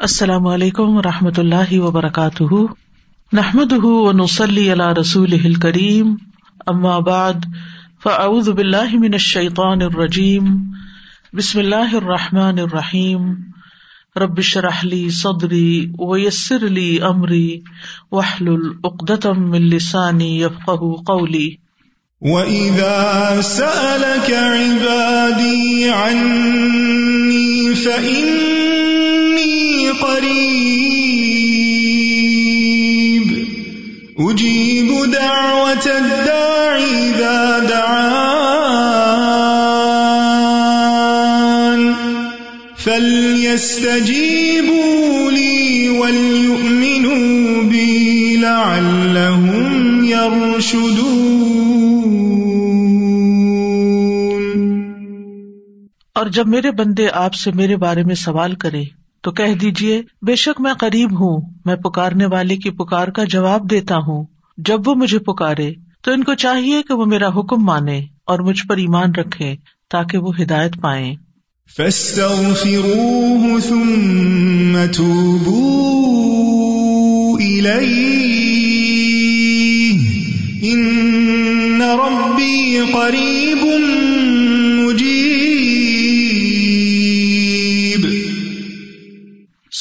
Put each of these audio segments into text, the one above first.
السلام علیکم و رحمۃ اللہ وبرکاتہ۔ نحمد نسلی اللہ رسول کریم بعد، فاعوذ باللہ من الشیطان الرجیم۔ بسم اللہ الرحمٰن الرحیم۔ ربش رحلی صدری ویسر علی عمری وحل العقدم السانی یفق قولی۔ وَإِذَا سَأَلَكَ عِبَادِي عَنِّي فَإِنِّي قَرِيبٌ. أُجِيبُ دَعْوَةَ الدَّاعِ إِذَا دَعَانِ. فَلْيَسْتَجِيبُوا لِي وَلْيُؤْمِنُوا بِي لَعَلَّهُمْ يَرْشُدُونَ. اور جب میرے بندے آپ سے میرے بارے میں سوال کرے تو کہہ دیجیے بے شک میں قریب ہوں، میں پکارنے والے کی پکار کا جواب دیتا ہوں۔ جب وہ مجھے پکارے، تو ان کو چاہیے کہ وہ میرا حکم مانے اور مجھ پر ایمان رکھے تاکہ وہ ہدایت پائے قریب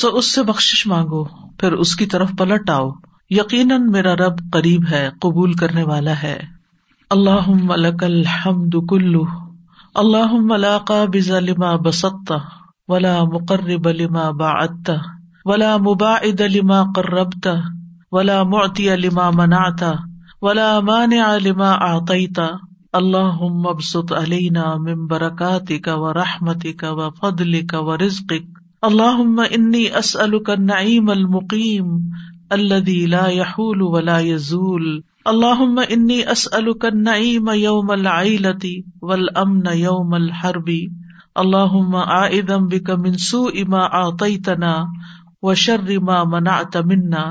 سو اس سے بخش مانگو، پھر اس کی طرف پلٹ آؤ۔ یقیناً میرا رب قریب ہے، قبول کرنے والا ہے۔ اللہ ملک الحمد کلو اللہ ملاقا بزلما بسط ولا مقرب لما باعت ولا مباعد لما قربت ولا معطی لما منعت ولا مانع لما اعطيت اللهم ابسط علينا من بركاتك ورحمتك وفضلك ورزقك اللہ انی اسل کا نعیم المقیم الدی لا يحول ولا يزول اللہ انی اسل کا نعیم یوم العیلتی والامن یوم الحربی اللہ آئدم بک من سوء ما آتیتنا وشر ما منعت منا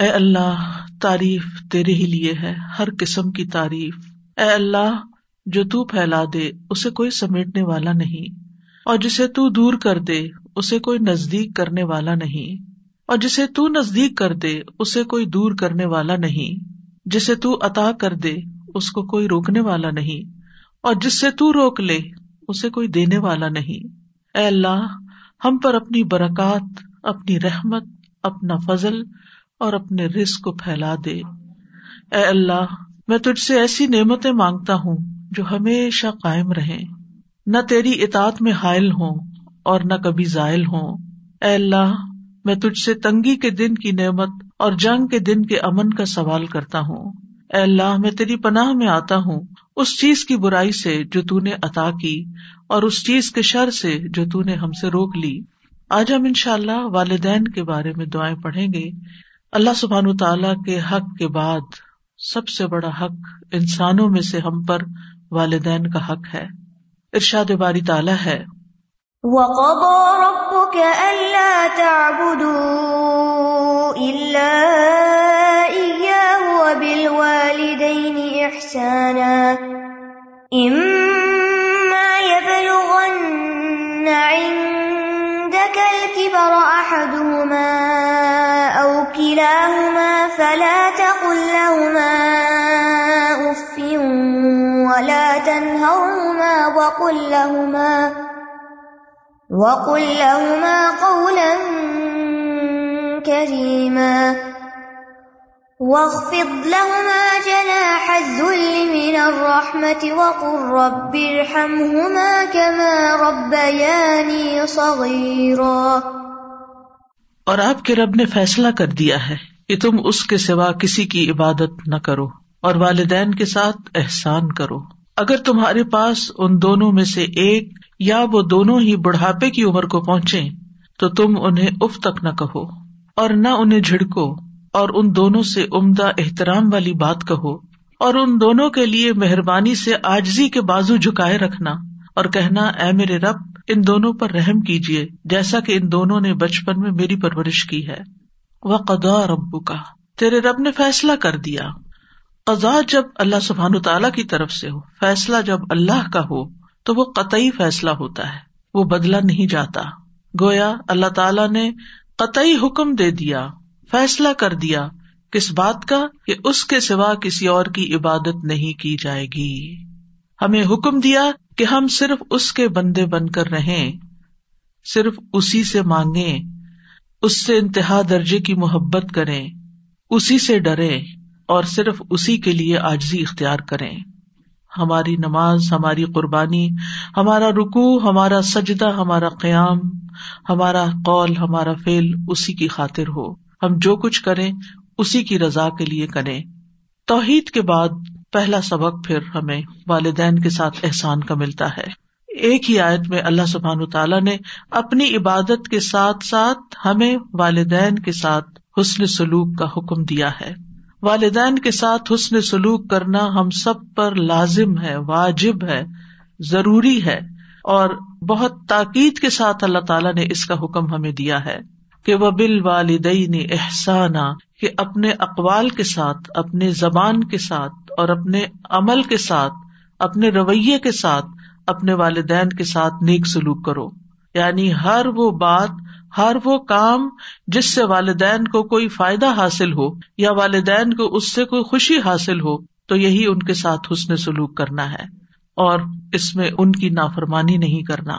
اے اللہ تعریف تیرے ہی لیے ہے ہر قسم کی تعریف اے اللہ جو تو پھیلا دے اسے کوئی سمیٹنے والا نہیں اور جسے تو دور کر دے، اسے کوئی نزدیک کرنے والا نہیں۔ اور جسے تو نزدیک کر دے، اسے کوئی دور کرنے والا نہیں۔ جسے تو عطا کر دے، اس کو کوئی روکنے والا نہیں۔ اور جس سے تو روک لے، اسے کوئی دینے والا نہیں۔ اے اللہ، ہم پر اپنی برکات، اپنی رحمت، اپنا فضل اور اپنے رزق کو پھیلا دے۔ اے اللہ، میں تجھ سے ایسی نعمتیں مانگتا ہوں جو ہمیشہ قائم رہیں۔ نہ تیری اطاعت میں حائل ہوں اور نہ کبھی ذائل ہوں۔ اے اللہ، میں تجھ سے تنگی کے دن کی نعمت اور جنگ کے دن کے امن کا سوال کرتا ہوں۔ اے اللہ، میں تیری پناہ میں آتا ہوں۔ اس چیز کی برائی سے جو تو نے عطا کی اور اس چیز کے شر سے جو تو نے ہم سے روک لی۔ آج ہم ان شاء اللہ والدین کے بارے میں دعائیں پڑھیں گے۔ اللہ سبحان تعالی کے حق کے بعد سب سے بڑا حق انسانوں میں سے ہم پر والدین کا حق ہے۔ ارشاد باری تعالیٰ ہے۔ وَقَضَى رَبُّكَ أَلَّا تَعْبُدُوا إِلَّا إِيَّاهُ وَبِالْوَالِدَيْنِ إِحْسَانًا إِمَّا يَبْلُغَنَّ عِندَكَ الْكِبَرَ أَحَدُهُمَا أَوْ كِلَاهُمَا فَلَا تَقُل لَّهُمَا أُفٍّ وَلَا تَنْهَرْهُمَا وَقُل لَّهُمَا وَقُل لَّهُمَا قَوْلًا كَرِيمًا وَاخْفِضْ لَهُمَا جَنَاحَ الذُّلِّ مِنَ الرَّحْمَةِ وَقُل رَّبِّ ارْحَمْهُمَا كَمَا رَبَّيَانِي صَغِيرًا اور آپ کے رب نے فیصلہ کر دیا ہے کہ تم اس کے سوا کسی کی عبادت نہ کرو۔ اور والدین کے ساتھ احسان کرو۔ اگر تمہارے پاس ان دونوں میں سے ایک یا وہ دونوں ہی بڑھاپے کی عمر کو پہنچے، تو تم انہیں اف تک نہ کہو اور نہ انہیں جھڑکو اور ان دونوں سے عمدہ احترام والی بات کہو اور ان دونوں کے لیے مہربانی سے آجزی کے بازو جھکائے رکھنا اور کہنا، اے میرے رب، ان دونوں پر رحم کیجیے، جیسا کہ ان دونوں نے بچپن میں میری پرورش کی ہے۔ وہ قدا ربو کا تیرے رب نے فیصلہ کر دیا۔ قزا جب اللہ سبحان تعالیٰ کی طرف سے ہو، فیصلہ جب اللہ کا ہو، تو وہ قطعی فیصلہ ہوتا ہے، وہ بدلا نہیں جاتا۔ گویا اللہ تعالی نے قطعی حکم دے دیا، فیصلہ کر دیا، کس بات کا؟ کہ اس کے سوا کسی اور کی عبادت نہیں کی جائے گی۔ ہمیں حکم دیا کہ ہم صرف اس کے بندے بن کر رہیں، صرف اسی سے مانگے اس سے انتہا درجے کی محبت کریں، اسی سے ڈرے اور صرف اسی کے لیے آجزی اختیار کریں۔ ہماری نماز، ہماری قربانی، ہمارا رکو ہمارا سجدہ، ہمارا قیام، ہمارا قول، ہمارا فیل اسی کی خاطر ہو۔ ہم جو کچھ کریں، اسی کی رضا کے لیے کریں۔ توحید کے بعد پہلا سبق پھر ہمیں والدین کے ساتھ احسان کا ملتا ہے۔ ایک ہی آیت میں اللہ سبحان تعالیٰ نے اپنی عبادت کے ساتھ ساتھ ہمیں والدین کے ساتھ حسن سلوک کا حکم دیا ہے۔ والدین کے ساتھ حسن سلوک کرنا ہم سب پر لازم ہے، واجب ہے، ضروری ہے اور بہت تاکید کے ساتھ اللہ تعالیٰ نے اس کا حکم ہمیں دیا ہے کہ وہ بال والدین احسانہ کہ اپنے اقوال کے ساتھ، اپنے زبان کے ساتھ اور اپنے عمل کے ساتھ، اپنے رویے کے ساتھ اپنے والدین کے ساتھ نیک سلوک کرو۔ یعنی ہر وہ بات ہر وہ کام جس سے والدین کو کوئی فائدہ حاصل ہو یا والدین کو اس سے کوئی خوشی حاصل ہو، تو یہی ان کے ساتھ حسن سلوک کرنا ہے۔ اور اس میں ان کی نافرمانی نہیں کرنا۔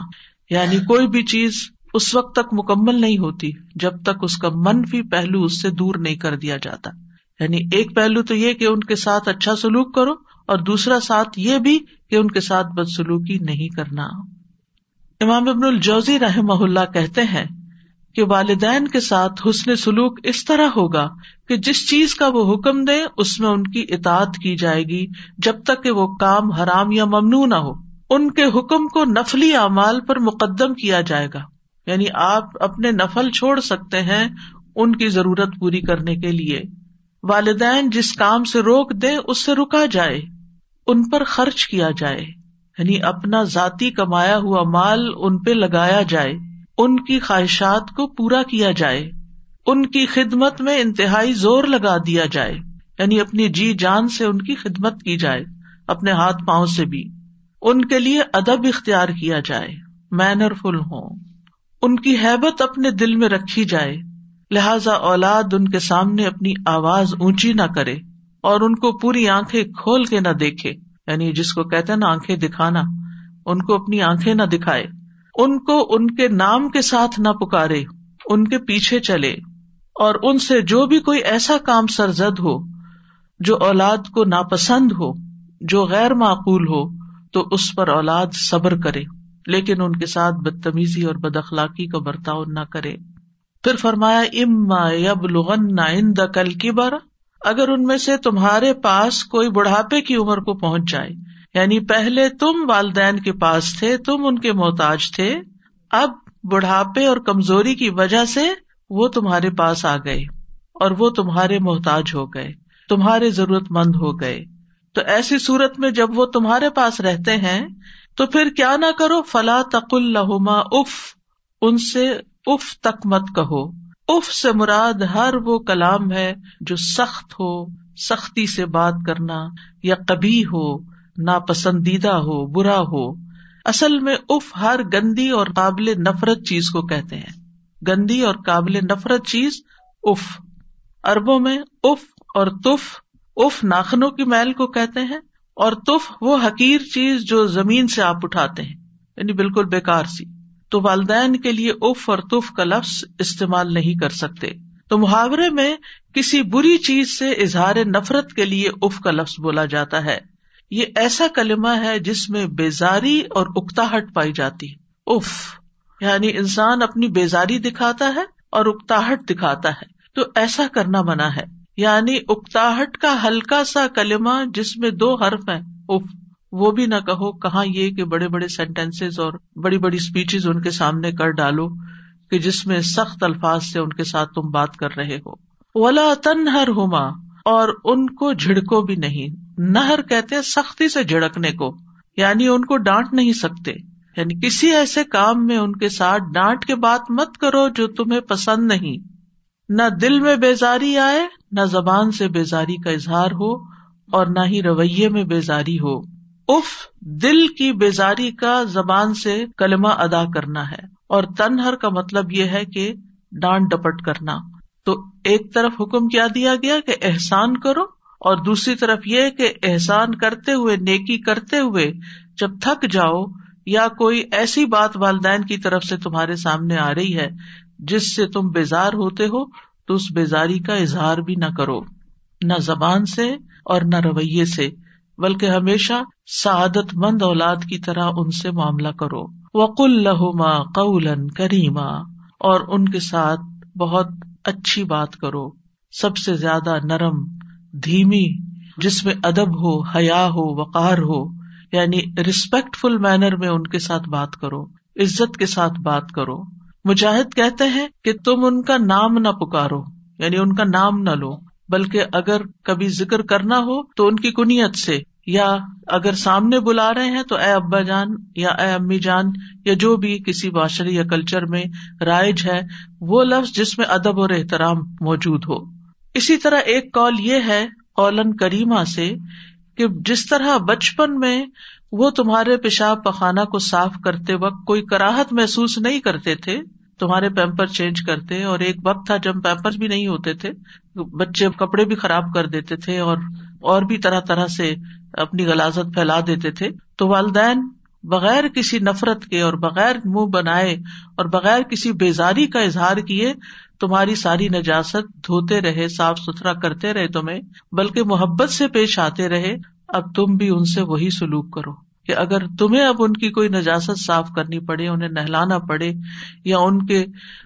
یعنی کوئی بھی چیز اس وقت تک مکمل نہیں ہوتی جب تک اس کا منفی پہلو اس سے دور نہیں کر دیا جاتا۔ یعنی ایک پہلو تو یہ کہ ان کے ساتھ اچھا سلوک کرو اور دوسرا ساتھ یہ بھی کہ ان کے ساتھ بد سلوکی نہیں کرنا۔ امام ابن الجوزی رحم اللہ کہتے ہیں کہ والدین کے ساتھ حسن سلوک اس طرح ہوگا کہ جس چیز کا وہ حکم دے، اس میں ان کی اطاعت کی جائے گی، جب تک کہ وہ کام حرام یا ممنوع نہ ہو۔ ان کے حکم کو نفلی اعمال پر مقدم کیا جائے گا۔ یعنی آپ اپنے نفل چھوڑ سکتے ہیں ان کی ضرورت پوری کرنے کے لیے۔ والدین جس کام سے روک دے اس سے رکا جائے۔ ان پر خرچ کیا جائے۔ یعنی اپنا ذاتی کمایا ہوا مال ان پہ لگایا جائے۔ ان کی خواہشات کو پورا کیا جائے، ان کی خدمت میں انتہائی زور لگا دیا جائے یعنی اپنی جی جان سے ان کی خدمت کی جائے، اپنے ہاتھ پاؤں سے بھی۔ ان کے لیے ادب اختیار کیا جائے مینر فل ہوں۔ ان کی حیبت اپنے دل میں رکھی جائے، لہذا اولاد ان کے سامنے اپنی آواز اونچی نہ کرے اور ان کو پوری آنکھیں کھول کے نہ دیکھے یعنی جس کو کہتے نا آنکھیں دکھانا، ان کو اپنی آنکھیں نہ دکھائے۔ ان کو ان کے نام کے ساتھ نہ پکارے، ان کے پیچھے چلے، اور ان سے جو بھی کوئی ایسا کام سرزد ہو، جو اولاد کو ناپسند ہو، جو غیر معقول ہو، تو اس پر اولاد صبر کرے، لیکن ان کے ساتھ بدتمیزی اور بد اخلاقی کا برتاؤ نہ کرے۔ پھر فرمایا، اما یب لغن کل کی بار اگر ان میں سے تمہارے پاس کوئی بڑھاپے کی عمر کو پہنچ جائے یعنی پہلے تم والدین کے پاس تھے، تم ان کے محتاج تھے، اب بڑھاپے اور کمزوری کی وجہ سے وہ تمہارے پاس آ گئے اور وہ تمہارے محتاج ہو گئے، تمہارے ضرورت مند ہو گئے۔ تو ایسی صورت میں جب وہ تمہارے پاس رہتے ہیں، تو پھر کیا نہ کرو، فلا تق الحما اف، ان سے اف تک مت کہو۔ اف سے مراد ہر وہ کلام ہے جو سخت ہو، سختی سے بات کرنا یا کبھی ہو۔ ناپسندیدہ ہو، برا ہو، اصل میں اف ہر گندی اور قابل نفرت چیز کو کہتے ہیں۔ گندی اور قابل نفرت چیز اف۔ اربوں میں اف اور تف، اف ناخنوں کی میل کو کہتے ہیں اور تف وہ حقیر چیز جو زمین سے آپ اٹھاتے ہیں۔ یعنی بالکل بےکار سی۔ تو والدین کے لیے اف اور تف کا لفظ استعمال نہیں کر سکتے۔ تو محاورے میں کسی بری چیز سے اظہار نفرت کے لیے اف کا لفظ بولا جاتا ہے۔ یہ ایسا کلمہ ہے جس میں بیزاری اور اکتاہٹ پائی جاتی اف یعنی انسان اپنی بیزاری دکھاتا ہے اور اکتاہٹ دکھاتا ہے۔ تو ایسا کرنا منع ہے۔ یعنی اکتاہٹ کا ہلکا سا کلمہ جس میں دو حرف ہیں۔ اف وہ بھی نہ کہو کہاں یہ کہ بڑے بڑے سینٹینس اور بڑی بڑی اسپیچز ان کے سامنے کر ڈالو کہ جس میں سخت الفاظ سے ان کے ساتھ تم بات کر رہے ہو۔ ولا تن ہر ہوما اور ان کو جھڑکو بھی نہیں۔ نہر کہتے سختی سے جھڑکنے کو یعنی ان کو ڈانٹ نہیں سکتے۔ یعنی کسی ایسے کام میں ان کے ساتھ ڈانٹ کے بات مت کرو جو تمہیں پسند نہیں۔ نہ دل میں بیزاری آئے، نہ زبان سے بیزاری کا اظہار ہو، اور نہ ہی رویے میں بیزاری ہو۔ اف دل کی بیزاری کا زبان سے کلمہ ادا کرنا ہے۔ اور تنہر کا مطلب یہ ہے کہ ڈانٹ ڈپٹ کرنا۔ تو ایک طرف حکم کیا دیا گیا کہ احسان کرو اور دوسری طرف یہ کہ احسان کرتے ہوئے، نیکی کرتے ہوئے جب تھک جاؤ یا کوئی ایسی بات والدین کی طرف سے تمہارے سامنے آ رہی ہے جس سے تم بیزار ہوتے ہو، تو اس بیزاری کا اظہار بھی نہ کرو۔ نہ زبان سے اور نہ رویے سے، بلکہ ہمیشہ سعادت مند اولاد کی طرح ان سے معاملہ کرو۔ وقل لہما قول کریما اور ان کے ساتھ بہت اچھی بات کرو۔ سب سے زیادہ نرم دھیمی، جس میں ادب ہو، حیا ہو، وقار ہو یعنی ریسپیکٹ فل مینر میں ان کے ساتھ بات کرو، عزت کے ساتھ بات کرو۔ مجاہد کہتے ہیں کہ تم ان کا نام نہ پکارو یعنی ان کا نام نہ لو، بلکہ اگر کبھی ذکر کرنا ہو تو ان کی کنیت سے، یا اگر سامنے بلا رہے ہیں تو اے ابا جان، یا اے امی جان، یا جو بھی کسی معاشرے یا کلچر میں رائج ہے، وہ لفظ جس میں ادب اور احترام موجود ہو۔ اسی طرح ایک کال یہ ہے اولن کریما سے کہ جس طرح بچپن میں وہ تمہارے پیشاب پخانہ کو صاف کرتے وقت کوئی کراہت محسوس نہیں کرتے تھے، تمہارے پیمپر چینج کرتے اور ایک وقت تھا جب پیمپر بھی نہیں ہوتے تھے، بچے کپڑے بھی خراب کر دیتے تھے اور اور بھی طرح طرح سے اپنی غلازت پھیلا دیتے تھے۔ تو والدین بغیر کسی نفرت کے اور بغیر منہ بنائے اور بغیر کسی بیزاری کا اظہار کیے تمہاری ساری نجاست دھوتے رہے، صاف ستھرا کرتے رہے تمہیں، بلکہ محبت سے پیش آتے رہے، اب تم بھی ان سے وہی سلوک کرو کہ اگر تمہیں اب ان کی کوئی نجاست صاف کرنی پڑے، انہیں نہلانا پڑے، یا ان کے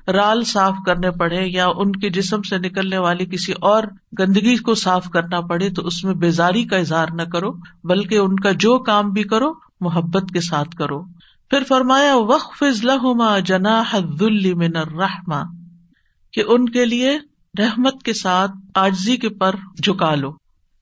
رال صاف کرنے پڑے، یا ان کے جسم سے نکلنے والی کسی اور گندگی کو صاف کرنا پڑے، تو اس میں بیزاری کا اظہار نہ کرو، بلکہ ان کا جو کام بھی کرو، محبت کے ساتھ کرو۔ پھر فرمایا وقف ازلحما جنا حد من الرحما کہ ان کے لیے رحمت کے ساتھ آجزی کے پر جھکا لو۔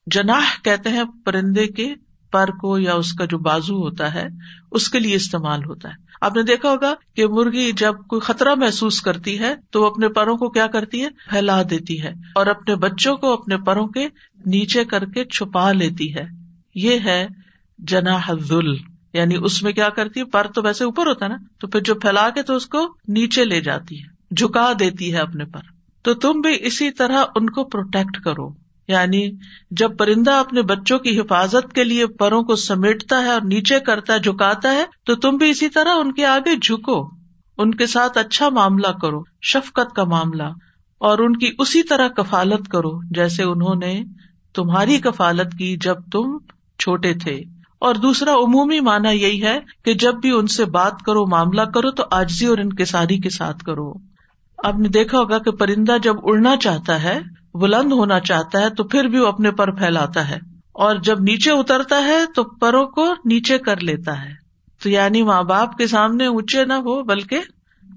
جناح کہتے ہیں پرندے کے پر کو یا اس کا جو بازو ہوتا ہے، اس کے لیے استعمال ہوتا ہے۔ آپ نے دیکھا ہوگا کہ مرغی جب کوئی خطرہ محسوس کرتی ہے تو وہ اپنے پروں کو کیا کرتی ہے؟ پھیلا دیتی ہے اور اپنے بچوں کو اپنے پروں کے نیچے کر کے چھپا لیتی ہے۔ یہ ہے جنا حل یعنی اس میں کیا کرتی ہے؟ پر تو ویسے اوپر ہوتا ہے نا، تو پھر جو پھیلا کے تو اس کو نیچے لے جاتی ہے۔ جھکا دیتی ہے اپنے پر۔ تو تم بھی اسی طرح ان کو پروٹیکٹ کرو۔ یعنی جب پرندہ اپنے بچوں کی حفاظت کے لیے پروں کو سمیٹتا ہے اور نیچے کرتا ہے، جھکاتا ہے، تو تم بھی اسی طرح ان کے آگے جھکو۔ ان کے ساتھ اچھا معاملہ کرو، شفقت کا معاملہ۔ اور ان کی اسی طرح کفالت کرو جیسے انہوں نے تمہاری کفالت کی جب تم چھوٹے تھے۔ اور دوسرا عمومی مانا یہی ہے کہ جب بھی ان سے بات کرو، معاملہ کرو، تو آجزی اور ان کے ساری کے ساتھ کرو۔ آپ نے دیکھا ہوگا کہ پرندہ جب اڑنا چاہتا ہے، بلند ہونا چاہتا ہے، تو پھر بھی وہ اپنے پر پھیلاتا ہے۔ اور جب نیچے اترتا ہے، تو پروں کو نیچے کر لیتا ہے۔ تو یعنی ماں باپ کے سامنے اونچے نہ ہو، بلکہ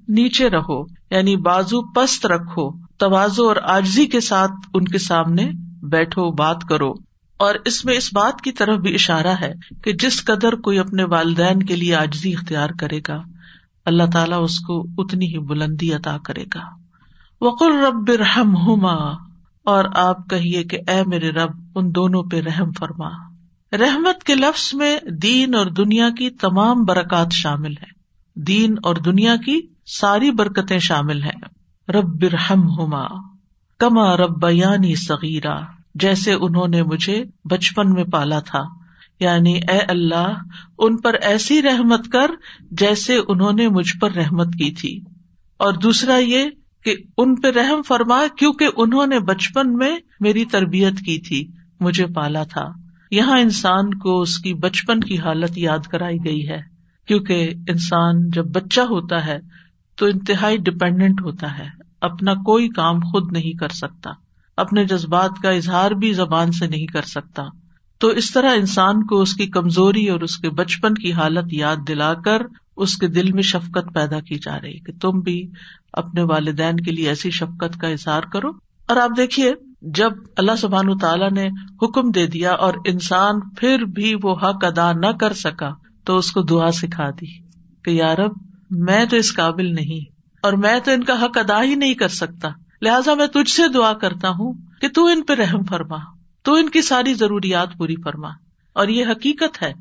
نیچے رہو۔ یعنی بازو پست رکھو توازو اور آجزی کے ساتھ ان کے سامنے بیٹھو، بات کرو۔ اور اس میں اس بات کی طرف بھی اشارہ ہے کہ جس قدر کوئی اپنے والدین کے لیے آجزی اختیار کرے گا۔ اللہ تعالیٰ اس کو اتنی ہی بلندی عطا کرے گا۔ وقل رب رحم ہوما اور آپ کہیے کہ اے میرے رب، ان دونوں پہ رحم فرما۔ رحمت کے لفظ میں دین اور دنیا کی تمام برکات شامل ہے دین اور دنیا کی ساری برکتیں شامل ہیں۔ رب رحم ہوما کما رب بیانی سغیرہ جیسے انہوں نے مجھے بچپن میں پالا تھا۔ یعنی اے اللہ، ان پر ایسی رحمت کر جیسے انہوں نے مجھ پر رحمت کی تھی۔ اور دوسرا یہ کہ ان پہ رحم فرما، کیونکہ انہوں نے بچپن میں میری تربیت کی تھی، مجھے پالا تھا۔ یہاں انسان کو اس کی بچپن کی حالت یاد کرائی گئی ہے، کیونکہ انسان جب بچہ ہوتا ہے تو انتہائی ڈپینڈنٹ ہوتا ہے، اپنا کوئی کام خود نہیں کر سکتا۔ اپنے جذبات کا اظہار بھی زبان سے نہیں کر سکتا۔ تو اس طرح انسان کو اس کی کمزوری اور اس کے بچپن کی حالت یاد دلا کر اس کے دل میں شفقت پیدا کی جا رہی کہ تم بھی اپنے والدین کے لیے ایسی شفقت کا اظہار کرو۔ اور آپ دیکھیے، جب اللہ سبحان تعالیٰ نے حکم دے دیا اور انسان پھر بھی وہ حق ادا نہ کر سکا، تو اس کو دعا سکھا دی کہ یارب میں تو اس قابل نہیں اور میں تو ان کا حق ادا ہی نہیں کر سکتا۔ لہٰذا میں تجھ سے دعا کرتا ہوں کہ تو ان پہ رحم فرما۔ تو ان کی ساری ضروریات پوری فرما۔ اور یہ حقیقت ہے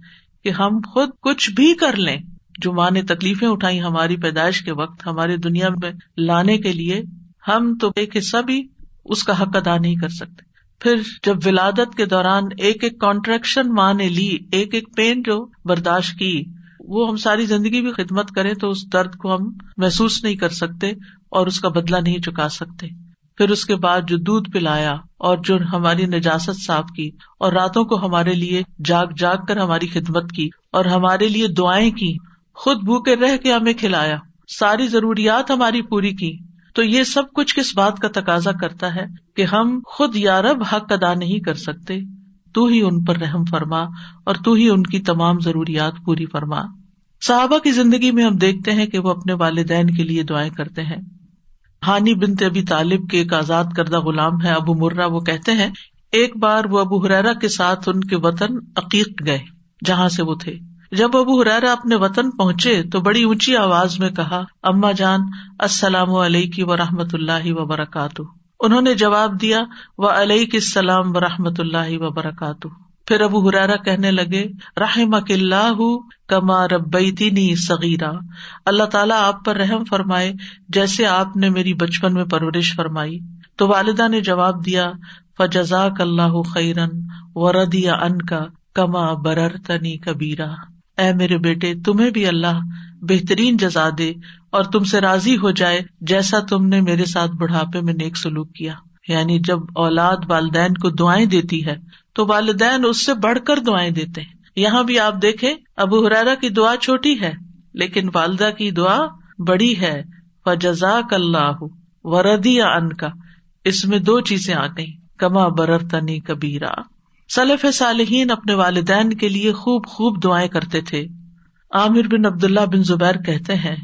کہ ہم خود کچھ بھی کر لیں، جو ماں نے تکلیفیں اٹھائی ہماری پیدائش کے وقت ہماری دنیا میں لانے کے لیے، ہم تو ایک حصہ بھی اس کا حق ادا نہیں کر سکتے۔ پھر جب ولادت کے دوران ایک ایک کانٹریکشن ماں نے لی، ایک ایک پین جو برداشت کی، وہ ہم ساری زندگی بھی خدمت کریں تو اس درد کو ہم محسوس نہیں کر سکتے اور اس کا بدلا نہیں چکا سکتے۔ پھر اس کے بعد جو دودھ پلایا اور جو ہماری نجاست صاف کی اور راتوں کو ہمارے لیے جاگ جاگ کر ہماری خدمت کی اور ہمارے لیے دعائیں کی، خود بھوکے رہ کے ہمیں کھلایا، ساری ضروریات ہماری پوری کی۔ تو یہ سب کچھ کس بات کا تقاضا کرتا ہے کہ ہم خود یارب حق ادا نہیں کر سکتے؟ تو ہی ان پر رحم فرما اور تو ہی ان کی تمام ضروریات پوری فرما۔ صحابہ کی زندگی میں ہم دیکھتے ہیں کہ وہ اپنے والدین کے لیے دعائیں کرتے ہیں۔ ہانی بنت ابھی طالب کے ایک آزاد کردہ غلام ہے ابو مرہ، وہ کہتے ہیں، ایک بار وہ ابو حرارا کے ساتھ ان کے وطن عقیق گئے، جہاں سے وہ تھے۔ جب ابو حرارا اپنے وطن پہنچے تو بڑی اونچی آواز میں کہا اما جان، السلام علیہ و رحمۃ اللہ وبرکاتہ انہوں نے جواب دیا و علیہ السلام و رحمۃ اللہ وبرکاتہ پھر ابو ہرارا کہنے لگے رحم اللہ کما ربیتی صغیرہ۔ اللہ تعالیٰ آپ پر رحم فرمائے، جیسے آپ نے میری بچپن میں پرورش فرمائی۔ تو والدہ نے جواب دیا، فجزاک اللہ خیرن وردیا ان کا کما برر تنی کبیرا اے میرے بیٹے، تمہیں بھی اللہ بہترین جزا دے اور تم سے راضی ہو جائے جیسا تم نے میرے ساتھ بڑھاپے میں نیک سلوک کیا۔ یعنی جب اولاد والدین کو دعائیں دیتی ہے تو والدین اس سے بڑھ کر دعائیں دیتے ہیں۔ یہاں بھی آپ دیکھیں، ابو حرارا کی دعا چھوٹی ہے، لیکن والدہ کی دعا بڑی ہے۔ جزاک اللہ وردی ان کا اس میں دو چیزیں آ گئی کما برر تنی کبیرا۔ سلف صالحین اپنے والدین کے لیے خوب خوب دعائیں کرتے تھے۔ عامر بن عبد اللہ بن زبیر کہتے ہیں،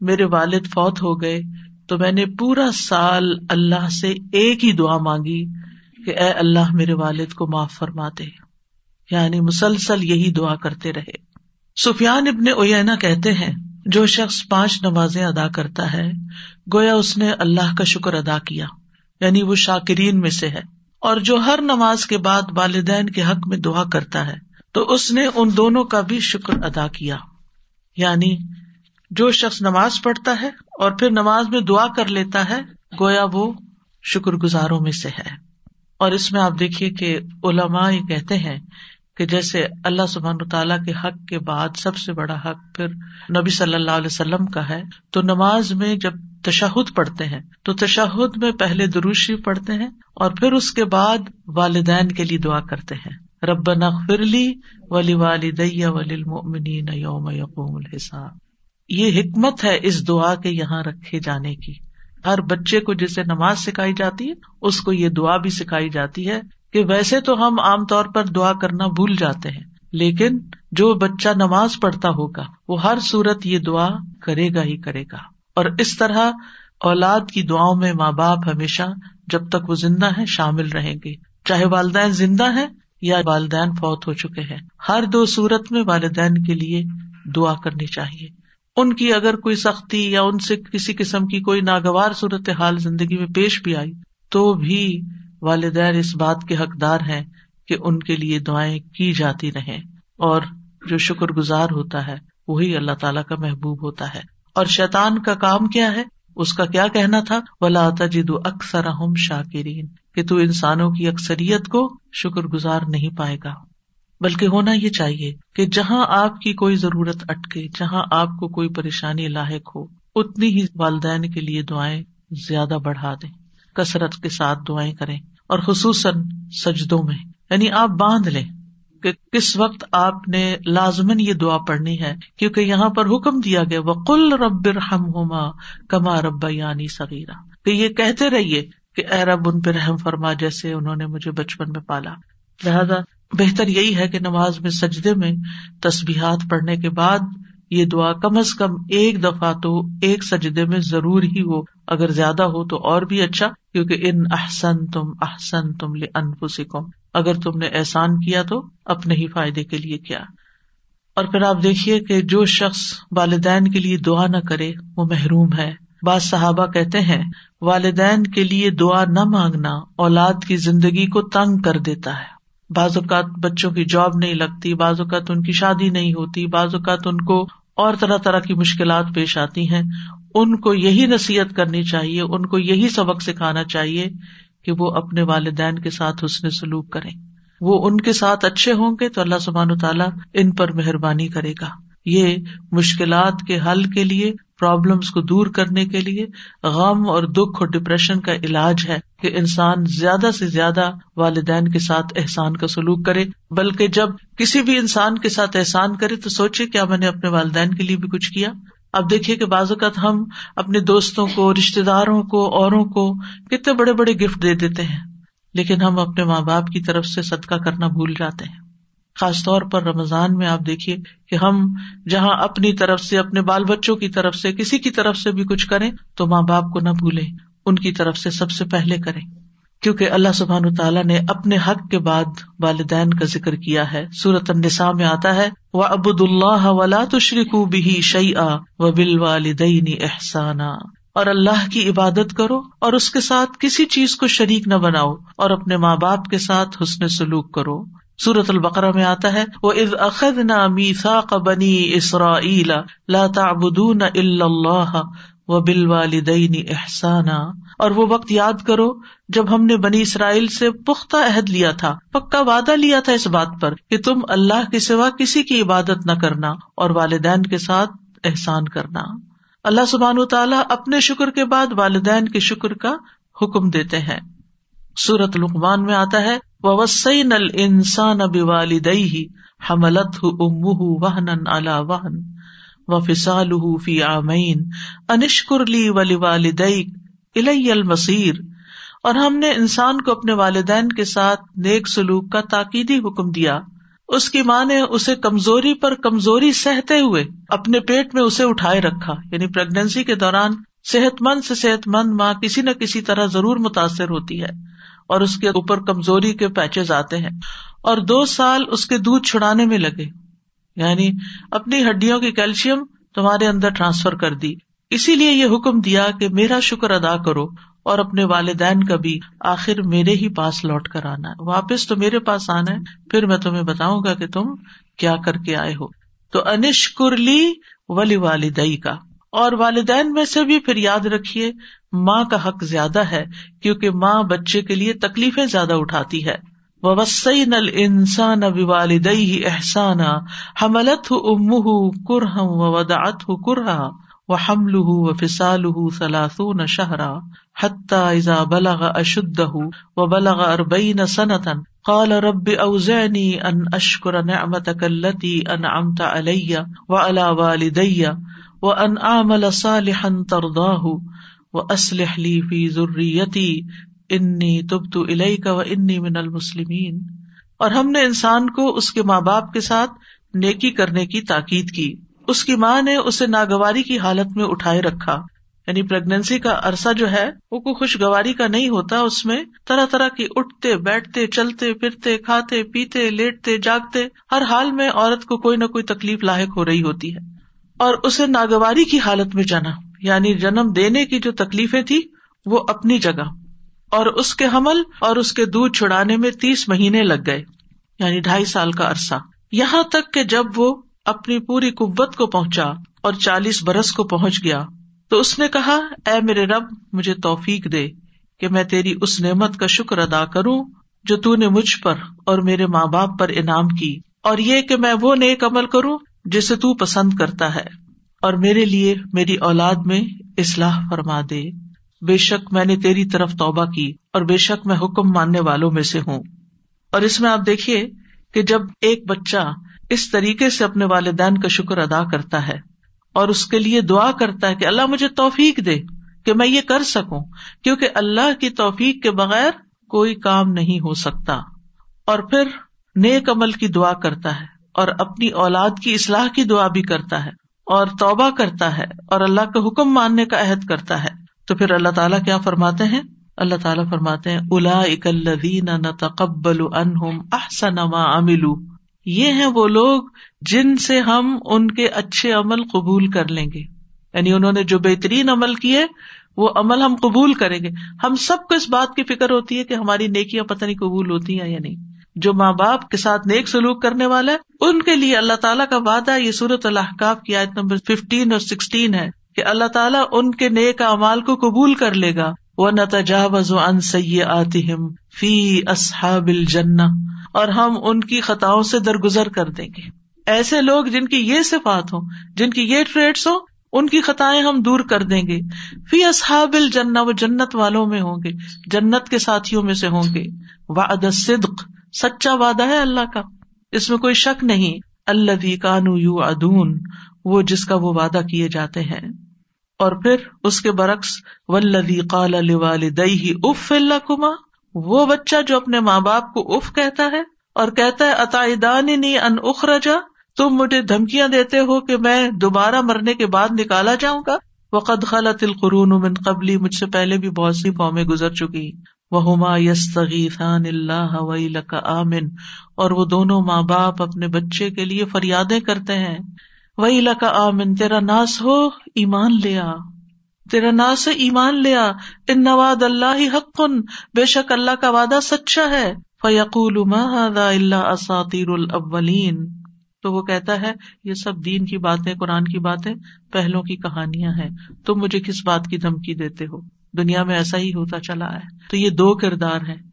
میرے والد فوت ہو گئے تو میں نے پورا سال اللہ سے ایک ہی دعا مانگی۔ کہ اے اللہ میرے والد کو معاف فرما دے۔ یعنی مسلسل یہی دعا کرتے رہے۔ سفیان ابن اوینا کہتے ہیں، جو شخص پانچ نمازیں ادا کرتا ہے، گویا اس نے اللہ کا شکر ادا کیا۔ یعنی وہ شاکرین میں سے ہے۔ اور جو ہر نماز کے بعد والدین کے حق میں دعا کرتا ہے، تو اس نے ان دونوں کا بھی شکر ادا کیا۔ یعنی جو شخص نماز پڑھتا ہے اور پھر نماز میں دعا کر لیتا ہے، گویا وہ شکر گزاروں میں سے ہے۔ اور اس میں آپ دیکھیے کہ علماء یہ کہتے ہیں کہ جیسے اللہ سبحان تعالیٰ کے حق کے بعد سب سے بڑا حق پھر نبی صلی اللہ علیہ وسلم کا ہے، تو نماز میں جب تشہد پڑھتے ہیں، تو تشہد میں پہلے دروشی پڑھتے ہیں اور پھر اس کے بعد والدین کے لیے دعا کرتے ہیں۔ رب نغفرلی ولی والدیہ ولی یوم یقوم الحساب۔ یہ حکمت ہے اس دعا کے یہاں رکھے جانے کی۔ ہر بچے کو جسے نماز سکھائی جاتی ہے، اس کو یہ دعا بھی سکھائی جاتی ہے کہ ویسے تو ہم عام طور پر دعا کرنا بھول جاتے ہیں، لیکن جو بچہ نماز پڑھتا ہوگا، وہ ہر صورت یہ دعا کرے گا ہی کرے گا۔ اور اس طرح اولاد کی دعاؤں میں ماں باپ ہمیشہ جب تک وہ زندہ ہے شامل رہیں گے۔ چاہے والدین زندہ ہے یا والدین فوت ہو چکے ہیں، ہر دو صورت میں والدین کے لیے دعا کرنی چاہیے۔ ان کی اگر کوئی سختی یا ان سے کسی قسم کی کوئی ناگوار صورت حال زندگی میں پیش بھی آئی، تو بھی والدین اس بات کے حقدار ہیں کہ ان کے لیے دعائیں کی جاتی رہیں۔ اور جو شکر گزار ہوتا ہے، وہی اللہ تعالیٰ کا محبوب ہوتا ہے۔ اور شیطان کا کام کیا ہے؟ اس کا کیا کہنا تھا؟ ولا تجد اکثر ہم شاکرین کہ تو انسانوں کی اکثریت کو شکر گزار نہیں پائے گا۔ بلکہ ہونا یہ چاہیے کہ جہاں آپ کی کوئی ضرورت اٹکے، جہاں آپ کو کوئی پریشانی لاحق ہو، اتنی ہی والدین کے لیے دعائیں زیادہ بڑھا دیں۔ کثرت کے ساتھ دعائیں کریں اور خصوصاً سجدوں میں۔ یعنی آپ باندھ لیں کہ کس وقت آپ نے لازمن یہ دعا پڑھنی ہے، کیونکہ یہاں پر حکم دیا گیا وہ کل رب رحم ہوما کما رب یعنی سغیرہ کہ یہ کہتے رہیے کہ اے رب ان پہ رحم فرما جیسے انہوں نے مجھے بچپن میں پالا۔ لہذا بہتر یہی ہے کہ نماز میں سجدے میں تصبیحات پڑھنے کے بعد یہ دعا کم از کم ایک دفعہ تو ایک سجدے میں ضرور ہی ہو۔ اگر زیادہ ہو تو اور بھی اچھا کیونکہ ان احسن تم احسن تم لے انفسکم اگر تم نے احسان کیا تو اپنے ہی فائدے کے لیے کیا۔ اور پھر آپ دیکھیے کہ جو شخص والدین کے لیے دعا نہ کرے، وہ محروم ہے۔ بعض صحابہ کہتے ہیں، والدین کے لیے دعا نہ مانگنا اولاد کی زندگی کو تنگ کر دیتا ہے۔ بعض اوقات بچوں کی جاب نہیں لگتی، بعض اوقات ان کی شادی نہیں ہوتی، بعض اوقات ان کو اور طرح طرح کی مشکلات پیش آتی ہیں۔ ان کو یہی نصیحت کرنی چاہیے، ان کو یہی سبق سکھانا چاہیے کہ وہ اپنے والدین کے ساتھ حسن سلوک کریں۔ وہ ان کے ساتھ اچھے ہوں گے تو اللہ سبحان تعالیٰ ان پر مہربانی کرے گا۔ یہ مشکلات کے حل کے لیے پرابلمس کو دور کرنے کے لیے غم اور دکھ اور ڈپریشن کا علاج ہے کہ انسان زیادہ سے زیادہ والدین کے ساتھ احسان کا سلوک کرے۔ بلکہ جب کسی بھی انسان کے ساتھ احسان کرے تو سوچے کیا میں نے اپنے والدین کے لیے بھی کچھ کیا۔ اب دیکھیے کہ بعض اوقات ہم اپنے دوستوں کو رشتے داروں کو، اوروں کو کتنے بڑے بڑے گفٹ دے دیتے ہیں، لیکن ہم اپنے ماں باپ کی طرف سے صدقہ کرنا بھول جاتے ہیں۔ خاص طور پر رمضان میں آپ دیکھیے کہ ہم جہاں اپنی طرف سے، اپنے بال بچوں کی طرف سے، کسی کی طرف سے بھی کچھ کریں تو ماں باپ کو نہ بھولیں، ان کی طرف سے سب سے پہلے کریں۔ کیونکہ اللہ سبحان تعالیٰ نے اپنے حق کے بعد والدین کا ذکر کیا ہے۔ سورت النساء میں آتا ہے وہ ابود اللہ ولا تشریق بھی شعی آ و بال والدین احسانہ اور اللہ کی عبادت کرو اور اس کے ساتھ کسی چیز کو شریک نہ بناؤ اور اپنے ماں باپ کے ساتھ حسن سلوک کرو۔ سورت البقرا میں آتا ہے وہ از اخد نہ میسا بنی اسرا لاتا بدون اللہ و بال والدین احسانہ اور وہ وقت یاد کرو جب ہم نے بنی اسرائیل سے پختہ عہد لیا تھا، پکا وعدہ لیا تھا اس بات پر کہ تم اللہ کے سوا کسی کی عبادت نہ کرنا اور والدین کے ساتھ احسان کرنا۔ اللہ سبحان تعالیٰ اپنے شکر کے بعد والدین کے شکر کا حکم دیتے ہیں۔ سورت لقمان میں آتا ہے وسعی نل انسان اب والدئی حملت ام وحن الا وحن و فسال فی آمین. انشکر لی ولی والدئی الی المسیر اور ہم نے انسان کو اپنے والدین کے ساتھ نیک سلوک کا تاکیدی حکم دیا۔ اس کی ماں نے اسے کمزوری پر کمزوری سہتے ہوئے اپنے پیٹ میں اسے اٹھائے رکھا۔ یعنی پرگنسی کے دوران صحت مند سے صحت مند ماں کسی نہ کسی طرح ضرور متاثر ہوتی ہے۔ اور اس کے اوپر کمزوری کے پیچز آتے ہیں اور دو سال اس کے دودھ چھڑانے میں لگے۔ یعنی اپنی ہڈیوں کی کیلشیم تمہارے اندر ٹرانسفر کر دی۔ اسی لیے یہ حکم دیا کہ میرا شکر ادا کرو اور اپنے والدین کا بھی آخر میرے ہی پاس لوٹ کر آنا۔ ہے واپس تو میرے پاس آنا ہے، پھر میں تمہیں بتاؤں گا کہ تم کیا کر کے آئے ہو۔ تو انشکرلی ولی والدئی کا اور والدین میں سے بھی پھر یاد رکھیے، ماں کا حق زیادہ ہے، کیونکہ ماں بچے کے لیے تکلیفیں زیادہ اٹھاتی ہے۔ وسعی نل انسان اب والدئی احسانہ حملت ام کرہم و وداط کرہا و حمل و فسال سلاسون شہرا حتى اذا بلغ اشده وبلغ اربعين سنة، قال رب اوزعني ان اشكر نعمتك التي انعمت علي وعلى والدي وان اعمل صالحا ترضاه واصلح لي في ذريتي انی تبت الیک و انی من المسلمین اور ہم نے انسان کو اس کے ماں باپ کے ساتھ نیکی کرنے کی تاکید کی۔ اس کی ماں نے اسے ناگواری کی حالت میں اٹھائے رکھا۔ یعنی پرگنسی کا عرصہ جو ہے، وہ کوئی خوشگواری کا نہیں ہوتا۔ اس میں طرح طرح کی اٹھتے، بیٹھتے، چلتے، پھرتے، کھاتے، پیتے، لیٹتے، جاگتے، ہر حال میں عورت کو کوئی نہ کوئی تکلیف لاحق ہو رہی ہوتی ہے۔ اور اسے ناگواری کی حالت میں جانا یعنی جنم دینے کی جو تکلیفیں تھی وہ اپنی جگہ۔ اور اس کے حمل اور اس کے دودھ چھڑانے میں تیس مہینے لگ گئے یعنی ڈھائی سال کا عرصہ۔ یہاں تک کہ جب وہ اپنی پوری قوت کو پہنچا اور چالیس برس کو پہنچ گیا، تو اس نے کہا، اے میرے رب، مجھے توفیق دے کہ میں تیری اس نعمت کا شکر ادا کروں جو تو نے مجھ پر اور میرے ماں باپ پر انعام کی۔ اور یہ کہ میں وہ نیک عمل کروں جسے تو پسند کرتا ہے اور میرے لیے میری اولاد میں اصلاح فرما دے۔ بے شک میں نے تیری طرف توبہ کی اور بے شک میں حکم ماننے والوں میں سے ہوں۔ اور اس میں آپ دیکھیے کہ جب ایک بچہ اس طریقے سے اپنے والدین کا شکر ادا کرتا ہے اور اس کے لیے دعا کرتا ہے کہ اللہ مجھے توفیق دے کہ میں یہ کر سکوں، کیونکہ اللہ کی توفیق کے بغیر کوئی کام نہیں ہو سکتا۔ اور پھر نیک عمل کی دعا کرتا ہے۔ اور اپنی اولاد کی اصلاح کی دعا بھی کرتا ہے اور توبہ کرتا ہے اور اللہ کا حکم ماننے کا عہد کرتا ہے۔ تو پھر اللہ تعالیٰ کیا فرماتے ہیں؟ اللہ تعالیٰ فرماتے ہیں الا اکلین نہ تقبل انہم احسن ما عملو یہ ہیں وہ لوگ جن سے ہم ان کے اچھے عمل قبول کر لیں گے۔ یعنی انہوں نے جو بہترین عمل کیے، وہ عمل ہم قبول کریں گے۔ ہم سب کو اس بات کی فکر ہوتی ہے کہ ہماری نیکیاں پتہ نہیں قبول ہوتی ہیں یا نہیں۔ جو ماں باپ کے ساتھ نیک سلوک کرنے والا ہے، ان کے لیے اللہ تعالیٰ کا وعدہ یہ صورت الحکاب کی آیت نمبر ففٹین اور سکسٹین ہے کہ اللہ تعالیٰ ان کے نیک امال کو قبول کر لے گا۔ وہ نتجاوز ان سی آتیم فی اصحاب الجنہ اور ہم ان کی خطاؤں سے درگزر کر دیں گے۔ ایسے لوگ جن کی یہ صفات ہوں، جن کی یہ ٹریڈس ہوں، ان کی خطائیں ہم دور کر دیں گے۔ فی اصحاب الجنہ، وہ جنت والوں میں ہوں گے، جنت کے ساتھیوں میں سے ہوں گے۔ وعد صدق سچا وعدہ ہے اللہ کا۔ اس میں کوئی شک نہیں۔ اللہ کانو یو ادون وہ جس کا وہ وعدہ کیے جاتے ہیں۔ اور پھر اس کے برعکس ولدی قال والدئی اف اللہ کما وہ بچہ جو اپنے ماں باپ کو اف کہتا ہے اور کہتا ہے عطائدانی ان اخرجا تم مجھے دھمکیاں دیتے ہو کہ میں دوبارہ مرنے کے بعد نکالا جاؤں گا۔ وقد خلط القرون من قبلی، مجھ سے پہلے بھی بہت سی قومیں گزر چکی۔ وہ یستغیثان اللہ ویلک آمن اور وہ دونوں ماں باپ اپنے بچے کے لیے فریادیں کرتے ہیں۔ وہی لکا آمن، تیرا ناس ہو، ایمان لیا تیرا ناس ایمان لیا ان نواد اللہ حق۔ بے شک اللہ کا وعدہ سچا ہے۔ فیقول اللہ اساطیر الاولین تو وہ کہتا ہے، یہ سب دین کی باتیں، قرآن کی باتیں، پہلوں کی کہانیاں ہیں۔ تم مجھے کس بات کی دھمکی دیتے ہو؟ دنیا میں ایسا ہی ہوتا چلا ہے۔ تو یہ دو کردار ہیں۔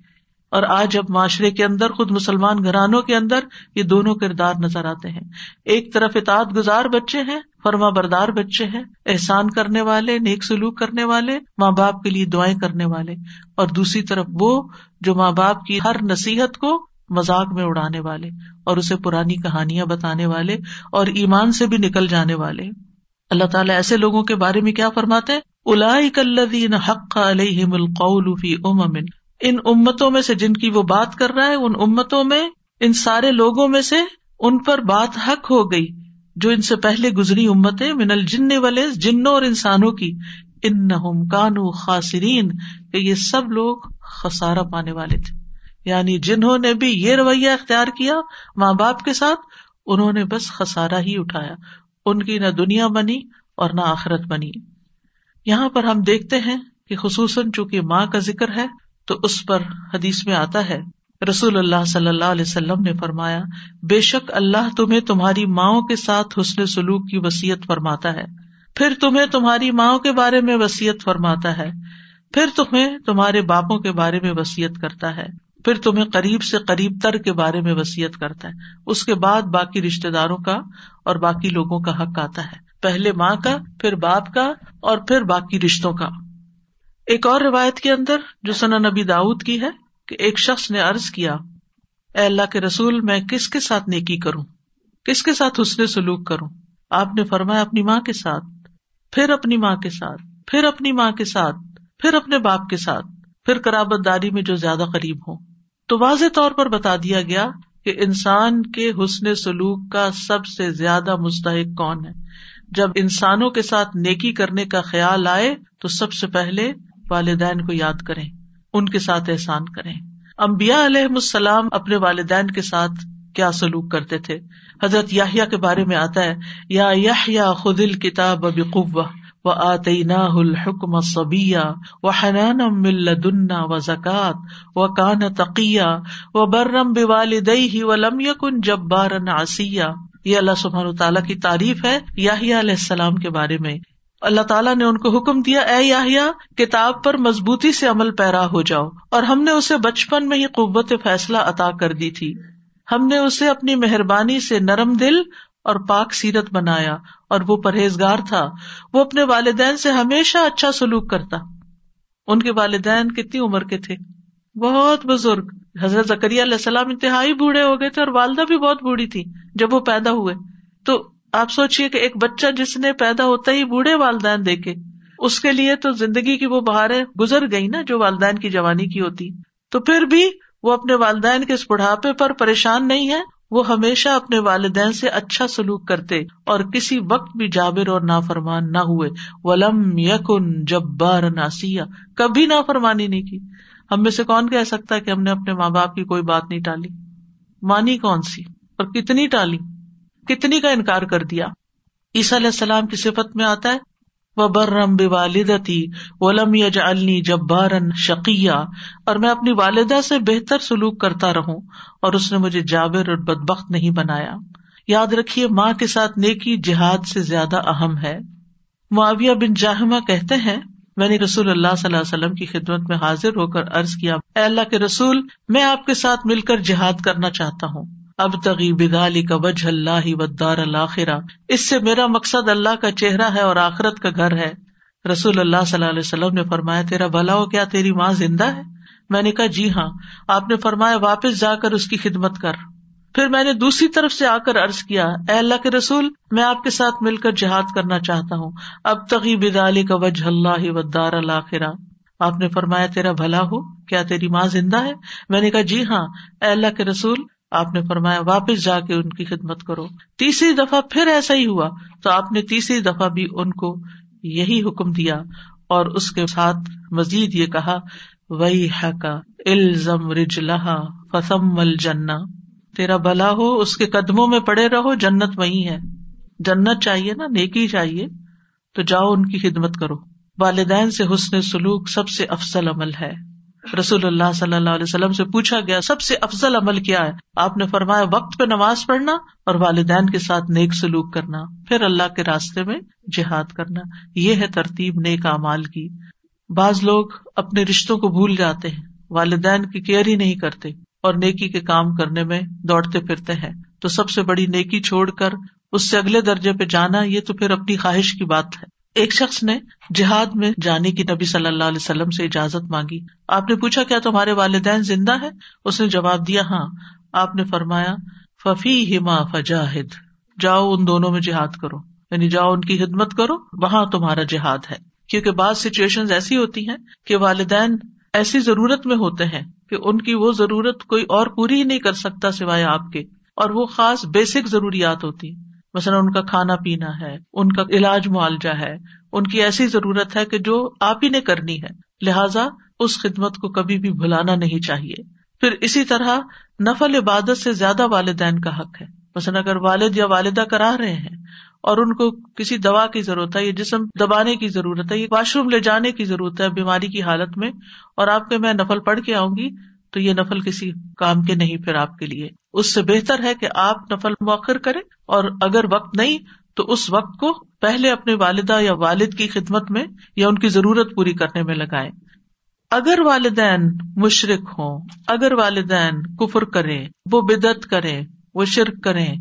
اور آج اب معاشرے کے اندر، خود مسلمان گھرانوں کے اندر یہ دونوں کردار نظر آتے ہیں۔ ایک طرف اطاعت گزار بچے ہیں، فرما بردار بچے ہیں، احسان کرنے والے، نیک سلوک کرنے والے، ماں باپ کے لیے دعائیں کرنے والے۔ اور دوسری طرف وہ جو ماں باپ کی ہر نصیحت کو مذاق میں اڑانے والے اور اسے پرانی کہانیاں بتانے والے اور ایمان سے بھی نکل جانے والے۔ اللہ تعالیٰ ایسے لوگوں کے بارے میں کیا فرماتے الا کلین حق علیہ فی امن ان امتوں میں سے جن کی وہ بات کر رہا ہے، ان امتوں میں، ان سارے لوگوں میں سے ان پر بات حق ہو گئی، جو ان سے پہلے گزری امتیں، من الجن والے جنوں اور انسانوں کی۔ ان کانو خاصرین کہ یہ سب لوگ خسارا پانے والے تھے۔ یعنی جنہوں نے بھی یہ رویہ اختیار کیا ماں باپ کے ساتھ، انہوں نے بس خسارا ہی اٹھایا۔ ان کی نہ دنیا بنی اور نہ آخرت بنی۔ یہاں پر ہم دیکھتے ہیں کہ خصوصاً چونکہ ماں کا ذکر ہے، تو اس پر حدیث میں آتا ہے، رسول اللہ صلی اللہ علیہ وسلم نے فرمایا، بے شک اللہ تمہیں تمہاری ماؤں کے ساتھ حسن سلوک کی وسیعت فرماتا ہے۔ پھر تمہیں تمہاری ماؤں کے بارے میں وسیعت فرماتا ہے۔ پھر تمہیں تمہارے باپوں کے بارے میں وسیعت کرتا ہے۔ پھر تمہیں قریب سے قریب تر کے بارے میں وسیعت کرتا ہے۔ اس کے بعد باقی رشتے داروں کا اور باقی لوگوں کا حق آتا ہے۔ پہلے ماں کا، پھر باپ کا اور پھر باقی رشتوں کا۔ ایک اور روایت کے اندر جو سنا نبی داؤد کی ہے کہ ایک شخص نے ارض کیا، اے اللہ کے رسول، میں کس کے ساتھ نیکی کروں؟ کس کے ساتھ حسن سلوک کروں؟ آپ نے فرمایا اپنی ماں کے ساتھ، پھر اپنی ماں کے ساتھ، پھر اپنی ماں کے ساتھ، پھر اپنے باپ کے ساتھ، پھر کرابت داری میں جو زیادہ قریب ہو تو واضح طور پر بتا دیا گیا کہ انسان کے حسن سلوک کا سب سے زیادہ مستحق کون ہے۔ جب انسانوں کے ساتھ نیکی کرنے کا خیال آئے تو سب سے پہلے والدین کو یاد کریں، ان کے ساتھ احسان کریں۔ امبیا علیہ السلام اپنے والدین کے ساتھ کیا سلوک کرتے تھے؟ حضرت یاہیا کے بارے میں آتا ہے، یا یا خد الکتاب بقوہ و آتینا الحکم صبیہ و حنان ملدنا و زکات و کان تقیہ و برم بے والدئی و لم یکن جبارن آسیہ یہ اللہ سبحانہ تعالیٰ کی تعریف ہے یاہیا علیہ السلام کے بارے میں۔ اللہ تعالیٰ نے ان کو حکم دیا، اے یا کتاب پر مضبوطی سے عمل پیرا ہو جاؤ۔ اور ہم نے اسے بچپن میں ہی قوت فیصلہ عطا کر دی تھی۔ ہم نے اسے اپنی مہربانی سے نرم دل اور پاک سیرت بنایا اور وہ پرہیزگار تھا۔ وہ اپنے والدین سے ہمیشہ اچھا سلوک کرتا۔ ان کے والدین کتنی عمر کے تھے؟ بہت بزرگ۔ حضرت زکری علیہ السلام انتہائی بوڑھے ہو گئے تھے اور والدہ بھی بہت بوڑھی تھی جب وہ پیدا ہوئے۔ تو آپ سوچیے کہ ایک بچہ جس نے پیدا ہوتا ہی بوڑھے والدین دیکھے، اس کے لیے تو زندگی کی وہ بہاریں گزر گئی نا جو والدین کی جوانی کی ہوتی۔ تو پھر بھی وہ اپنے والدین کے اس بڑھاپے پر پریشان نہیں ہے وہ ہمیشہ اپنے والدین سے اچھا سلوک کرتے اور کسی وقت بھی جابر اور نافرمان نہ ہوئے۔ ولم یقن جب بار ناسیا کبھی نافرمانی نہیں کی۔ ہم میں سے کون کہہ سکتا ہے کہ ہم نے اپنے ماں باپ کی کوئی بات نہیں ٹالی؟ مانی کون سی؟ اور کتنی ٹالی؟ کتنی کا انکار کر دیا؟ عیسیٰ علیہ السلام کی صفت میں آتا ہے و برم بے والدتی ولم یجعلنی جبارن شقیہ اور میں اپنی والدہ سے بہتر سلوک کرتا رہوں اور اس نے مجھے جابر اور بدبخت نہیں بنایا۔ یاد رکھیے، ماں کے ساتھ نیکی جہاد سے زیادہ اہم ہے۔ معاویہ بن جاہمہ کہتے ہیں میں نے رسول اللہ صلی اللہ علیہ وسلم کی خدمت میں حاضر ہو کر عرض کیا، اے اللہ کے رسول، میں آپ کے ساتھ مل کر جہاد کرنا چاہتا ہوں۔ اب تغی بدالی کا وجہ اللہ ودار الآخرہ اس سے میرا مقصد اللہ کا چہرہ ہے اور آخرت کا گھر ہے۔ رسول اللہ صلی اللہ علیہ وسلم نے فرمایا، تیرا بھلا ہو کیا، تیری ماں زندہ ہے؟ میں نے کہا جی ہاں۔ آپ نے فرمایا، واپس جا کر اس کی خدمت کر۔ پھر میں نے دوسری طرف سے آ کر ارض کیا، اے اللہ کے رسول، میں آپ کے ساتھ مل کر جہاد کرنا چاہتا ہوں۔ اب تغی بدالی کا وجہ اللہ ودار الآخرہ آپ نے فرمایا، تیرا بھلا ہو؟ کیا تیری ماں زندہ ہے؟ میں نے کہا جی ہاں۔ اے اللہ کے رسول، آپ نے فرمایا، واپس جا کے ان کی خدمت کرو۔ تیسری دفعہ پھر ایسا ہی ہوا، تو آپ نے تیسری دفعہ بھی ان کو یہی حکم دیا اور اس کے ساتھ مزید یہ کہا وہی الزم رج لہا فسم جنا تیرا بھلا ہو، اس کے قدموں میں پڑے رہو، جنت وہی ہے۔ جنت چاہیے نا، نیکی چاہیے، تو جاؤ ان کی خدمت کرو۔ والدین سے حسن سلوک سب سے افضل عمل ہے۔ رسول اللہ صلی اللہ علیہ وسلم سے پوچھا گیا، سب سے افضل عمل کیا ہے؟ آپ نے فرمایا، وقت پہ نماز پڑھنا اور والدین کے ساتھ نیک سلوک کرنا۔ پھر اللہ کے راستے میں جہاد کرنا۔ یہ ہے ترتیب نیک امال کی۔ بعض لوگ اپنے رشتوں کو بھول جاتے ہیں، والدین کی کیئر ہی نہیں کرتے۔ اور نیکی کے کام کرنے میں دوڑتے پھرتے ہیں۔ تو سب سے بڑی نیکی چھوڑ کر اس سے اگلے درجے پہ جانا، یہ تو پھر اپنی خواہش کی بات ہے۔ ایک شخص نے جہاد میں جانے کی نبی صلی اللہ علیہ وسلم سے اجازت مانگی۔ آپ نے پوچھا، کیا تمہارے والدین زندہ ہے اس نے جواب دیا ہاں۔ آپ نے فرمایا ففی ہما فجاہد جاؤ، ان دونوں میں جہاد کرو۔ یعنی جاؤ، ان کی خدمت کرو۔ وہاں تمہارا جہاد ہے۔ کیونکہ بعض سچویشن ایسی ہوتی ہیں کہ والدین ایسی ضرورت میں ہوتے ہیں کہ ان کی وہ ضرورت کوئی اور پوری ہی نہیں کر سکتا سوائے آپ کے، اور وہ خاص بیسک ضروریات ہوتی۔ مثلاً ان کا کھانا پینا ہے، ان کا علاج معالجہ ہے، ان کی ایسی ضرورت ہے کہ جو آپ ہی نے کرنی ہے۔ لہذا اس خدمت کو کبھی بھی بھلانا نہیں چاہیے۔ پھر اسی طرح نفل عبادت سے زیادہ والدین کا حق ہے۔ مثلاً اگر والد یا والدہ کرا رہے ہیں اور ان کو کسی دوا کی ضرورت ہے، یا جسم دبانے کی ضرورت ہے، یا واش روم لے جانے کی ضرورت ہے بیماری کی حالت میں، اور آپ کے میں نفل پڑھ کے آؤں گی تو یہ نفل کسی کام کے نہیں پھر آپ کے لیے۔ اس سے بہتر ہے کہ آپ نفل موخر کریں، اور اگر وقت نہیں تو اس وقت کو پہلے اپنے والدہ یا والد کی خدمت میں یا ان کی ضرورت پوری کرنے میں لگائیں۔ اگر والدین مشرق ہوں، اگر والدین کفر کریں، وہ بدعت کریں وہ شرک کریں۔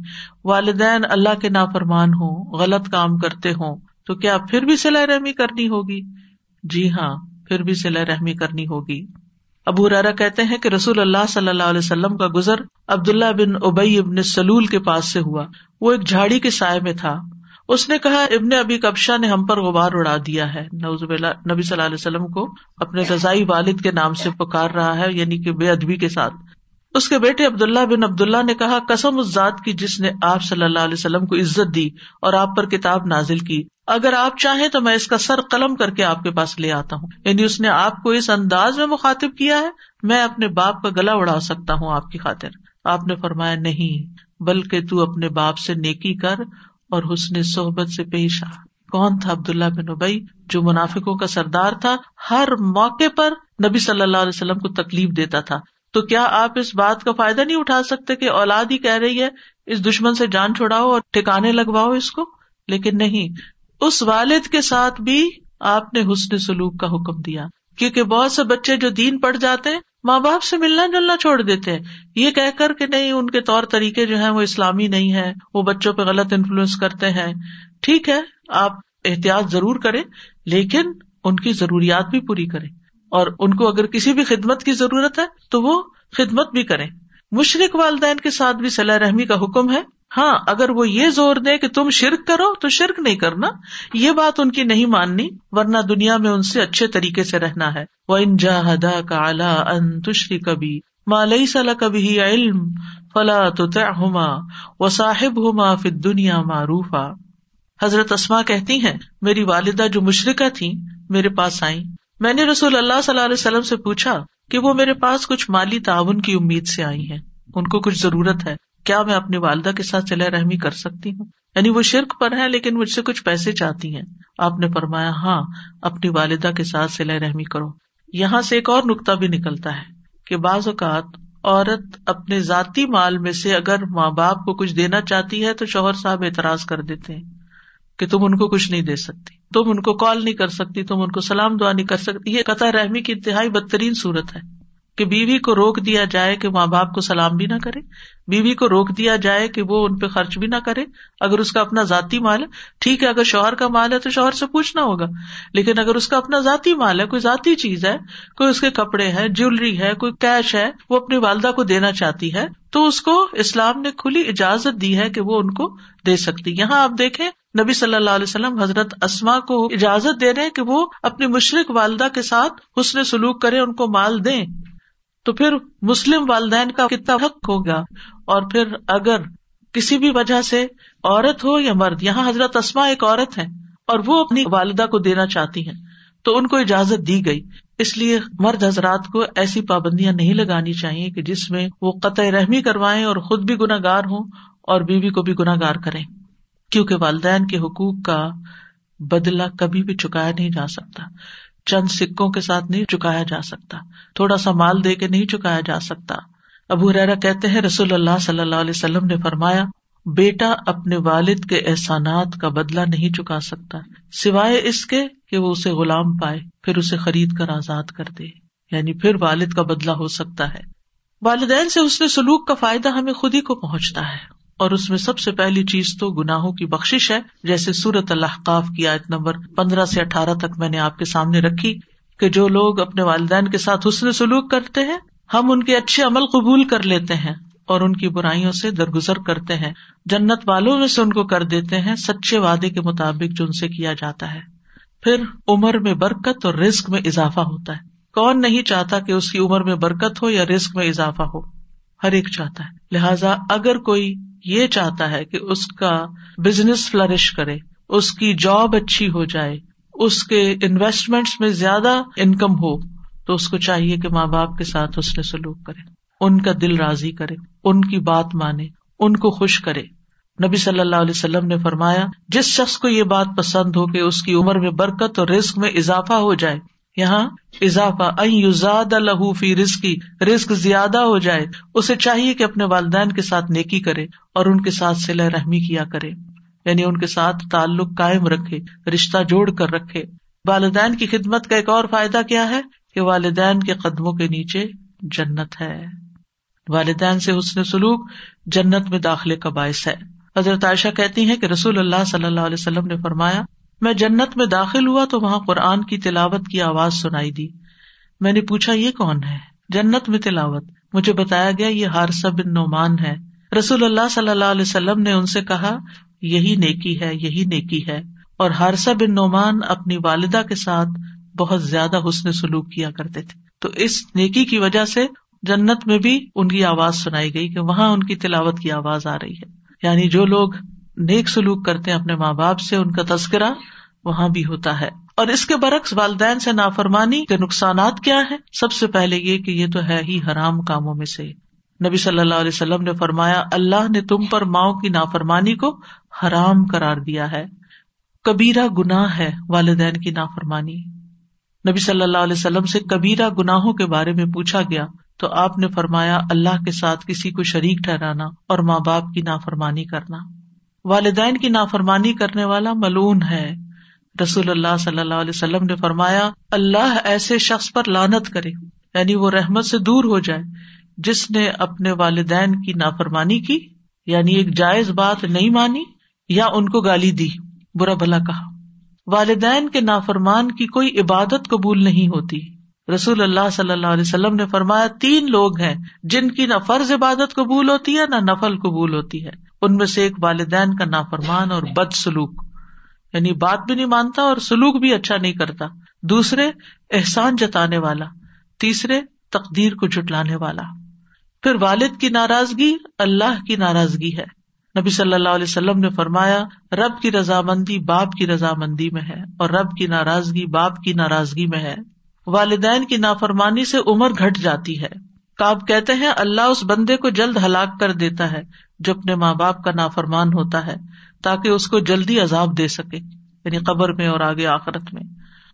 والدین اللہ کے نافرمان ہوں، غلط کام کرتے ہوں، تو کیا پھر بھی سلائی رحمی کرنی ہوگی؟ جی ہاں پھر بھی سلائی رحمی کرنی ہوگی۔ ابو رارا کہتے ہیں کہ رسول اللہ صلی اللہ علیہ وسلم کا گزر عبد اللہ بن ابئی ابن سلول کے پاس سے ہوا۔ وہ ایک جھاڑی کے سائے میں تھا۔ اس نے کہا، ابن ابی کبشا نے ہم پر غبار اڑا دیا ہے۔ نبی صلی اللہ علیہ وسلم کو اپنے رضائی والد کے نام سے پکار رہا ہے یعنی کہ بے ادبی کے ساتھ۔ اس کے بیٹے عبد اللہ بن عبد اللہ نے کہا، قسم اس ذات کی جس نے آپ صلی اللہ علیہ وسلم کو عزت دی اور آپ پر کتاب نازل کی۔ اگر آپ چاہیں تو میں اس کا سر قلم کر کے آپ کے پاس لے آتا ہوں۔ یعنی اس نے آپ کو اس انداز میں مخاطب کیا ہے، میں اپنے باپ کا گلا اڑا سکتا ہوں آپ کی خاطر۔ آپ نے فرمایا، نہیں، بلکہ تو اپنے باپ سے نیکی کر اور حسن صحبت سے پیش آ۔ کون تھا عبد اللہ بن ابئی جو منافقوں کا سردار تھا؟ ہر موقع پر نبی صلی اللہ علیہ وسلم کو تکلیف دیتا تھا۔ تو کیا آپ اس بات کا فائدہ نہیں اٹھا سکتے کہ اولاد ہی کہہ رہی ہے، اس دشمن سے جان چھوڑاؤ اور ٹھکانے لگواؤ اس کو؟ لیکن نہیں، اس والد کے ساتھ بھی آپ نے حسن سلوک کا حکم دیا۔ کیونکہ بہت سے بچے جو دین پڑ جاتے ہیں، ماں باپ سے ملنا جلنا چھوڑ دیتے ہیں۔ یہ کہہ کر کہ نہیں، ان کے طور طریقے جو ہے وہ اسلامی نہیں ہے وہ بچوں پہ غلط انفلوئنس کرتے ہیں۔ ٹھیک ہے، آپ احتیاط ضرور کریں، لیکن ان کی ضروریات بھی پوری کریں۔ اور ان کو اگر کسی بھی خدمت کی ضرورت ہے تو وہ خدمت بھی کریں۔ مشرق والدین کے ساتھ بھی صلاح رحمی کا حکم ہے۔ ہاں اگر وہ یہ زور دے کہ تم شرک کرو تو شرک نہیں کرنا۔ یہ بات ان کی نہیں ماننی، ورنہ دنیا میں ان سے اچھے طریقے سے رہنا ہے۔ وہ ان جا کا اعلیٰ ان تشری کبھی مالئی صلاح کبھی علم فلا تو ہوما و صاحب ہوما فر دنیا معروف حضرت اسما کہتی ہیں، میری والدہ جو مشرقہ تھی میرے پاس آئی میں نے رسول اللہ صلی اللہ علیہ وسلم سے پوچھا کہ وہ میرے پاس کچھ مالی تعاون کی امید سے آئی ہیں۔ ان کو کچھ ضرورت ہے۔ کیا میں اپنی والدہ کے ساتھ چلے رحمی کر سکتی ہوں؟ یعنی وہ شرک پر ہے لیکن مجھ سے کچھ پیسے چاہتی ہیں۔ آپ نے فرمایا ہاں اپنی والدہ کے ساتھ سلا رحمی کرو۔ یہاں سے ایک اور نقطہ بھی نکلتا ہے کہ بعض اوقات عورت اپنے ذاتی مال میں سے اگر ماں باپ کو کچھ دینا چاہتی ہے تو شوہر صاحب اعتراض کر دیتے ہیں۔ کہ تم ان کو کچھ نہیں دے سکتی۔ تم ان کو کال نہیں کر سکتی، تم ان کو سلام دعا نہیں کر سکتی۔ یہ قطع رحمی کی انتہائی بدترین صورت ہے۔ کہ بیوی کو روک دیا جائے کہ ماں باپ کو سلام بھی نہ کرے، بیوی کو روک دیا جائے کہ وہ ان پہ خرچ بھی نہ کرے۔ اگر اس کا اپنا ذاتی مال ہے، ٹھیک ہے، اگر شوہر کا مال ہے تو شوہر سے پوچھنا ہوگا، لیکن اگر اس کا اپنا ذاتی مال ہے، کوئی ذاتی چیز ہے، کوئی اس کے کپڑے ہے جیولری ہے، کوئی کیش ہے، وہ اپنی والدہ کو دینا چاہتی ہے، تو اس کو اسلام نے کھلی اجازت دی ہے کہ وہ ان کو دے سکتی۔ یہاں آپ دیکھیں، نبی صلی اللہ علیہ وسلم حضرت اسما کو اجازت دے رہے کہ وہ اپنی مشرق والدہ کے ساتھ حسن سلوک کرے، ان کو مال دیں۔ تو پھر مسلم والدین کا کتنا حق ہوگا؟ اور پھر اگر کسی بھی وجہ سے عورت ہو یا مرد، یہاں حضرت اسما ایک عورت ہے اور وہ اپنی والدہ کو دینا چاہتی ہیں، تو ان کو اجازت دی گئی۔ اس لیے مرد حضرات کو ایسی پابندیاں نہیں لگانی چاہیے کہ جس میں وہ قطع رحمی کروائیں اور خود بھی گناگار ہوں اور بیوی کو بھی گناگار کریں، کیونکہ والدین کے حقوق کا بدلا کبھی بھی چکایا نہیں جا سکتا۔ چند سکوں کے ساتھ نہیں چکایا جا سکتا، تھوڑا سا مال دے کے نہیں چکایا جا سکتا۔ ابو ریرا کہتے ہیں، رسول اللہ صلی اللہ علیہ وسلم نے فرمایا، بیٹا اپنے والد کے احسانات کا بدلا نہیں چکا سکتا، سوائے اس کے کہ وہ اسے غلام پائے، پھر اسے خرید کر آزاد کر دے۔ یعنی پھر والد کا بدلا ہو سکتا ہے۔ والدین سے اس نے سلوک کا فائدہ ہمیں خود ہی کو پہنچتا ہے۔ اور اس میں سب سے پہلی چیز تو گناہوں کی بخش ہے، جیسے سورت اللہ کی آیت نمبر پندرہ سے اٹھارہ تک میں نے آپ کے سامنے رکھی کہ جو لوگ اپنے والدین کے ساتھ حسن سلوک کرتے ہیں، ہم ان کے اچھے عمل قبول کر لیتے ہیں اور ان کی برائیوں سے درگزر کرتے ہیں۔ جنت والوں میں سے ان کو کر دیتے ہیں، سچے وعدے کے مطابق جو ان سے کیا جاتا ہے۔ پھر عمر میں برکت اور رسک میں اضافہ ہوتا ہے۔ کون نہیں چاہتا کہ اس کی عمر میں برکت ہو یا رسک میں اضافہ ہو؟ ہر ایک چاہتا ہے۔ لہذا اگر کوئی یہ چاہتا ہے کہ اس کا بزنس فلرش کرے، اس کی جاب اچھی ہو جائے، اس کے انویسٹمنٹ میں زیادہ انکم ہو، تو اس کو چاہیے کہ ماں باپ کے ساتھ اس نے سلوک کرے، ان کا دل راضی کرے، ان کی بات مانے، ان کو خوش کرے۔ نبی صلی اللہ علیہ وسلم نے فرمایا، جس شخص کو یہ بات پسند ہو کہ اس کی عمر میں برکت اور رسک میں اضافہ ہو جائے یہاں اضافہ لہو فی رسکی رسک زیادہ ہو جائے، اسے چاہیے کہ اپنے والدین کے ساتھ نیکی کرے اور ان کے ساتھ سلا رحمی کیا کرے۔ یعنی ان کے ساتھ تعلق قائم رکھے، رشتہ جوڑ کر رکھے۔ والدین کی خدمت کا ایک اور فائدہ کیا ہے؟ کہ والدین کے قدموں کے نیچے جنت ہے۔ والدین سے حسن سلوک جنت میں داخلے کا باعث ہے۔ حضرت عائشہ کہتی ہیں کہ رسول اللہ صلی اللہ علیہ وسلم نے فرمایا میں جنت میں داخل ہوا تو وہاں قرآن کی تلاوت کی آواز سنائی دی۔ میں نے پوچھا، یہ کون ہے؟ جنت میں تلاوت۔ مجھے بتایا گیا، یہ ہارسا بن نعمان ہے۔ رسول اللہ صلی اللہ علیہ وسلم نے ان سے کہا، یہی نیکی ہے، یہی نیکی ہے۔ اور ہارسا بن نعمان اپنی والدہ کے ساتھ بہت زیادہ حسن سلوک کیا کرتے تھے۔ تو اس نیکی کی وجہ سے جنت میں بھی ان کی آواز سنائی گئی کہ وہاں ان کی تلاوت کی آواز آ رہی ہے۔ یعنی جو لوگ نیک سلوک کرتے ہیں اپنے ماں باپ سے، ان کا تذکرہ وہاں بھی ہوتا ہے۔ اور اس کے برعکس والدین سے نافرمانی کے نقصانات کیا ہے سب سے پہلے یہ کہ یہ تو ہے ہی حرام کاموں میں سے۔ نبی صلی اللہ علیہ وسلم نے فرمایا، اللہ نے تم پر ماؤں کی نافرمانی کو حرام کرار دیا ہے۔ کبیرا گناہ ہے والدین کی نافرمانی۔ نبی صلی اللہ علیہ وسلم سے کبیرا گناہوں کے بارے میں پوچھا گیا، تو آپ نے فرمایا، اللہ کے ساتھ کسی کو شریک ٹھہرانا اور ماں باپ کی نافرمانی کرنا۔ والدین کی نافرمانی کرنے والا ملون ہے۔ رسول اللہ صلی اللہ علیہ وسلم نے فرمایا، اللہ ایسے شخص پر لانت کرے یعنی وہ رحمت سے دور ہو جائے، جس نے اپنے والدین کی نافرمانی کی یعنی ایک جائز بات نہیں مانی یا ان کو گالی دی۔ برا بھلا کہا۔ والدین کے نافرمان کی کوئی عبادت قبول نہیں ہوتی۔ رسول اللہ صلی اللہ علیہ وسلم نے فرمایا، تین لوگ ہیں، جن کی نہ فرض عبادت قبول ہوتی ہے، نہ نفل قبول ہوتی ہے۔ ان میں سے ایک والدین کا نافرمان اور بد سلوک۔ یعنی بات بھی نہیں مانتا اور سلوک بھی اچھا نہیں کرتا۔ دوسرے، احسان جتانے والا۔ تیسرے، تقدیر کو جٹلانے والا۔ پھر والد کی ناراضگی، اللہ کی ناراضگی ہے۔ نبی صلی اللہ علیہ وسلم نے فرمایا، رب کی رضامندی باپ کی رضامندی میں ہے اور رب کی ناراضگی باپ کی ناراضگی میں ہے۔ والدین کی نافرمانی سے عمر گھٹ جاتی ہے۔ کاب کہتے ہیں، اللہ اس بندے کو جلد ہلاک کر دیتا ہے جو اپنے ماں باپ کا نافرمان ہوتا ہے، تاکہ اس کو جلدی عذاب دے سکے یعنی قبر میں اور آگے آخرت میں۔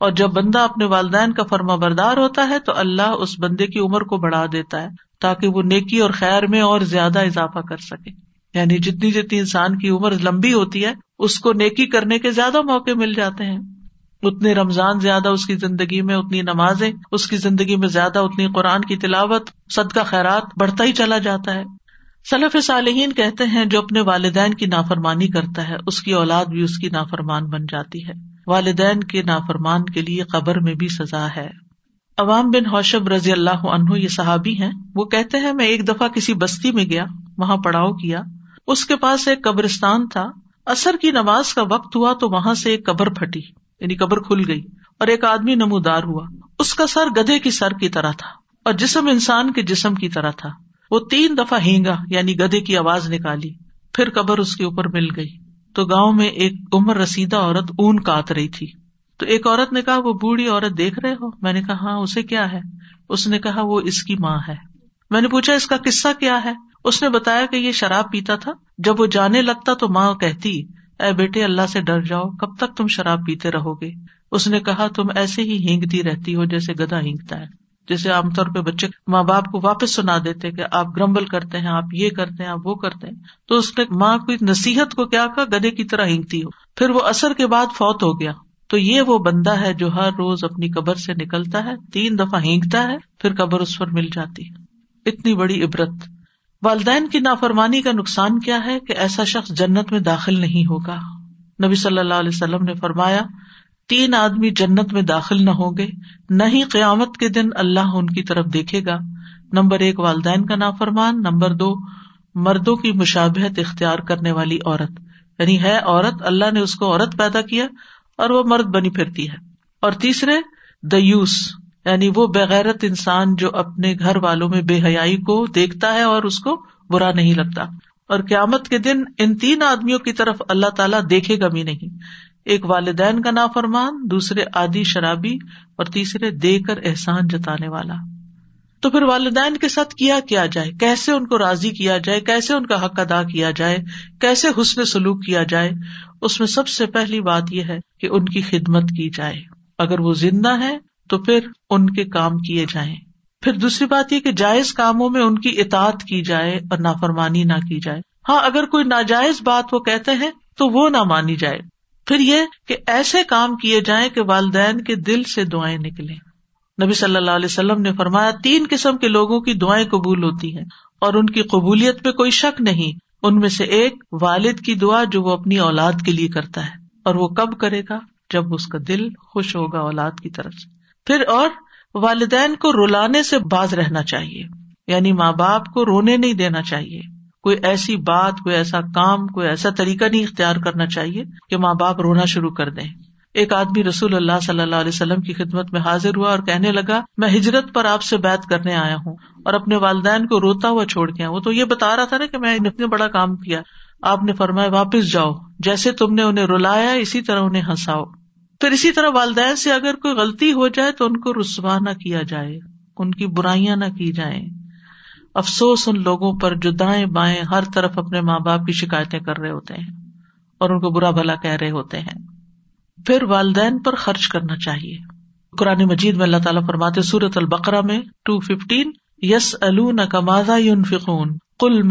اور جب بندہ اپنے والدین کا فرما بردار ہوتا ہے، تو اللہ اس بندے کی عمر کو بڑھا دیتا ہے، تاکہ وہ نیکی اور خیر میں اور زیادہ اضافہ کر سکے۔ یعنی جتنی جتنی انسان کی عمر لمبی ہوتی ہے، اس کو نیکی کرنے کے زیادہ موقع مل جاتے ہیں۔ اتنے رمضان زیادہ اس کی زندگی میں اتنی نمازیں، اس کی زندگی میں زیادہ اتنی قرآن کی تلاوت، صدقہ خیرات بڑھتا ہی چلا جاتا ہے۔ صلف صالحین کہتے ہیں جو اپنے والدین کی نافرمانی کرتا ہے، اس کی اولاد بھی اس کی نافرمان بن جاتی ہے۔ والدین کے نافرمان کے لیے قبر میں بھی سزا ہے۔ عوام بن ہوشب رضی اللہ عنہ یہ صحابی ہیں، وہ کہتے ہیں، میں ایک دفعہ کسی بستی میں گیا، وہاں پڑاؤ کیا۔ اس کے پاس ایک قبرستان تھا۔ اثر کی نماز کا وقت ہوا تو وہاں سے ایک قبر پھٹی۔ یعنی قبر کھل گئی اور ایک آدمی نمودار ہوا۔ اس کا سر گدے کی سر کی طرح تھا اور جسم انسان کے جسم کی طرح تھا۔ وہ تین دفعہ ہینگا یعنی گدے کی آواز نکالی۔ پھر قبر اس کے اوپر مل گئی۔ تو گاؤں میں ایک عمر رسیدہ عورت اون کاٹ رہی تھی۔ تو ایک عورت نے کہا، وہ بوڑھی عورت دیکھ رہے ہو؟ میں نے کہا ہاں اسے کیا ہے؟ اس نے کہا، وہ اس کی ماں ہے۔ میں نے پوچھا، اس کا قصہ کیا ہے؟ اس نے بتایا کہ یہ شراب پیتا تھا۔ جب وہ جانے لگتا تو ماں کہتی اے بیٹے، اللہ سے ڈر جاؤ، کب تک تم شراب پیتے رہو گے؟ اس نے کہا، تم ایسے ہی ہینگتی رہتی ہو جیسے گدا ہینگتا ہے، جیسے عام طور پہ بچے ماں باپ کو واپس سنا دیتے کہ آپ گرمبل کرتے ہیں، آپ یہ کرتے ہیں، آپ وہ کرتے ہیں۔ تو اس نے ماں کو نصیحت کو کیا کہا گدے کی طرح ہینگتی ہو۔ پھر وہ اثر کے بعد فوت ہو گیا۔ تو یہ وہ بندہ ہے جو ہر روز اپنی قبر سے نکلتا ہے، تین دفعہ ہینگتا ہے، پھر قبر اس پر مل جاتی ہے۔ اتنی بڑی عبرت۔ والدین کی نافرمانی کا نقصان کیا ہے کہ ایسا شخص جنت میں داخل نہیں ہوگا؟ نبی صلی اللہ علیہ وسلم نے فرمایا، تین آدمی جنت میں داخل نہ ہوں گے، نہ ہی قیامت کے دن اللہ ان کی طرف دیکھے گا۔ نمبر ایک، والدین کا نافرمان، نمبر دو، مردوں کی مشابہت اختیار کرنے والی عورت۔ یعنی ہے عورت، اللہ نے اس کو عورت پیدا کیا اور وہ مرد بنی پھرتی ہے۔ اور تیسرے، دیوس۔ یعنی وہ بغیرت انسان جو اپنے گھر والوں میں بے حیائی کو دیکھتا ہے اور اس کو برا نہیں لگتا۔ اور قیامت کے دن ان تین آدمیوں کی طرف اللہ تعالیٰ دیکھے گا بھی نہیں۔ ایک والدین کا نا فرمان دوسرے آدی شرابی اور تیسرے دے کر احسان جتانے والا۔ تو پھر والدین کے ساتھ کیا کیا جائے؟ کیسے ان کو راضی کیا جائے؟ کیسے ان کا حق ادا کیا جائے؟ کیسے حسن سلوک کیا جائے؟ اس میں سب سے پہلی بات یہ ہے کہ ان کی خدمت کی جائے۔ اگر وہ زندہ ہے تو پھر ان کے کام کیے جائیں۔ پھر دوسری بات یہ کہ جائز کاموں میں ان کی اطاعت کی جائے اور نافرمانی نہ کی جائے۔ ہاں اگر کوئی ناجائز بات وہ کہتے ہیں تو وہ نہ مانی جائے۔ پھر یہ کہ ایسے کام کیے جائیں کہ والدین کے دل سے دعائیں نکلیں۔ نبی صلی اللہ علیہ وسلم نے فرمایا، تین قسم کے لوگوں کی دعائیں قبول ہوتی ہیں اور ان کی قبولیت پہ کوئی شک نہیں۔ ان میں سے ایک والد کی دعا جو وہ اپنی اولاد کے لیے کرتا ہے اور وہ کب کرے گا؟ جب اس کا دل خوش ہوگا اولاد کی طرف سے۔ پھر اور والدین کو رلانے سے باز رہنا چاہیے۔ یعنی ماں باپ کو رونے نہیں دینا چاہیے۔ کوئی ایسی بات، کوئی ایسا کام، کوئی ایسا طریقہ نہیں اختیار کرنا چاہیے کہ ماں باپ رونا شروع کر دیں۔ ایک آدمی رسول اللہ صلی اللہ علیہ وسلم کی خدمت میں حاضر ہوا اور کہنے لگا، میں ہجرت پر آپ سے بات کرنے آیا ہوں اور اپنے والدین کو روتا ہوا چھوڑ گیا وہ تو یہ بتا رہا تھا نا کہ میں اتنے بڑا کام کیا۔ آپ نے فرمایا، واپس جاؤ۔ جیسے تم نے انہیں رلایا، اسی طرح انہیں ہنساؤ۔ پھر اسی طرح والدین سے اگر کوئی غلطی ہو جائے تو ان کو رسوا نہ کیا جائے، ان کی برائیاں نہ کی جائیں۔ افسوس ان لوگوں پر جو دائیں بائیں ہر طرف اپنے ماں باپ کی شکایتیں کر رہے ہوتے ہیں اور ان کو برا بھلا کہہ رہے ہوتے ہیں۔ پھر والدین پر خرچ کرنا چاہیے۔ قرآن مجید میں اللہ تعالیٰ فرماتے سورت البقرا میں ٹو ففٹین یس الزا فکون کل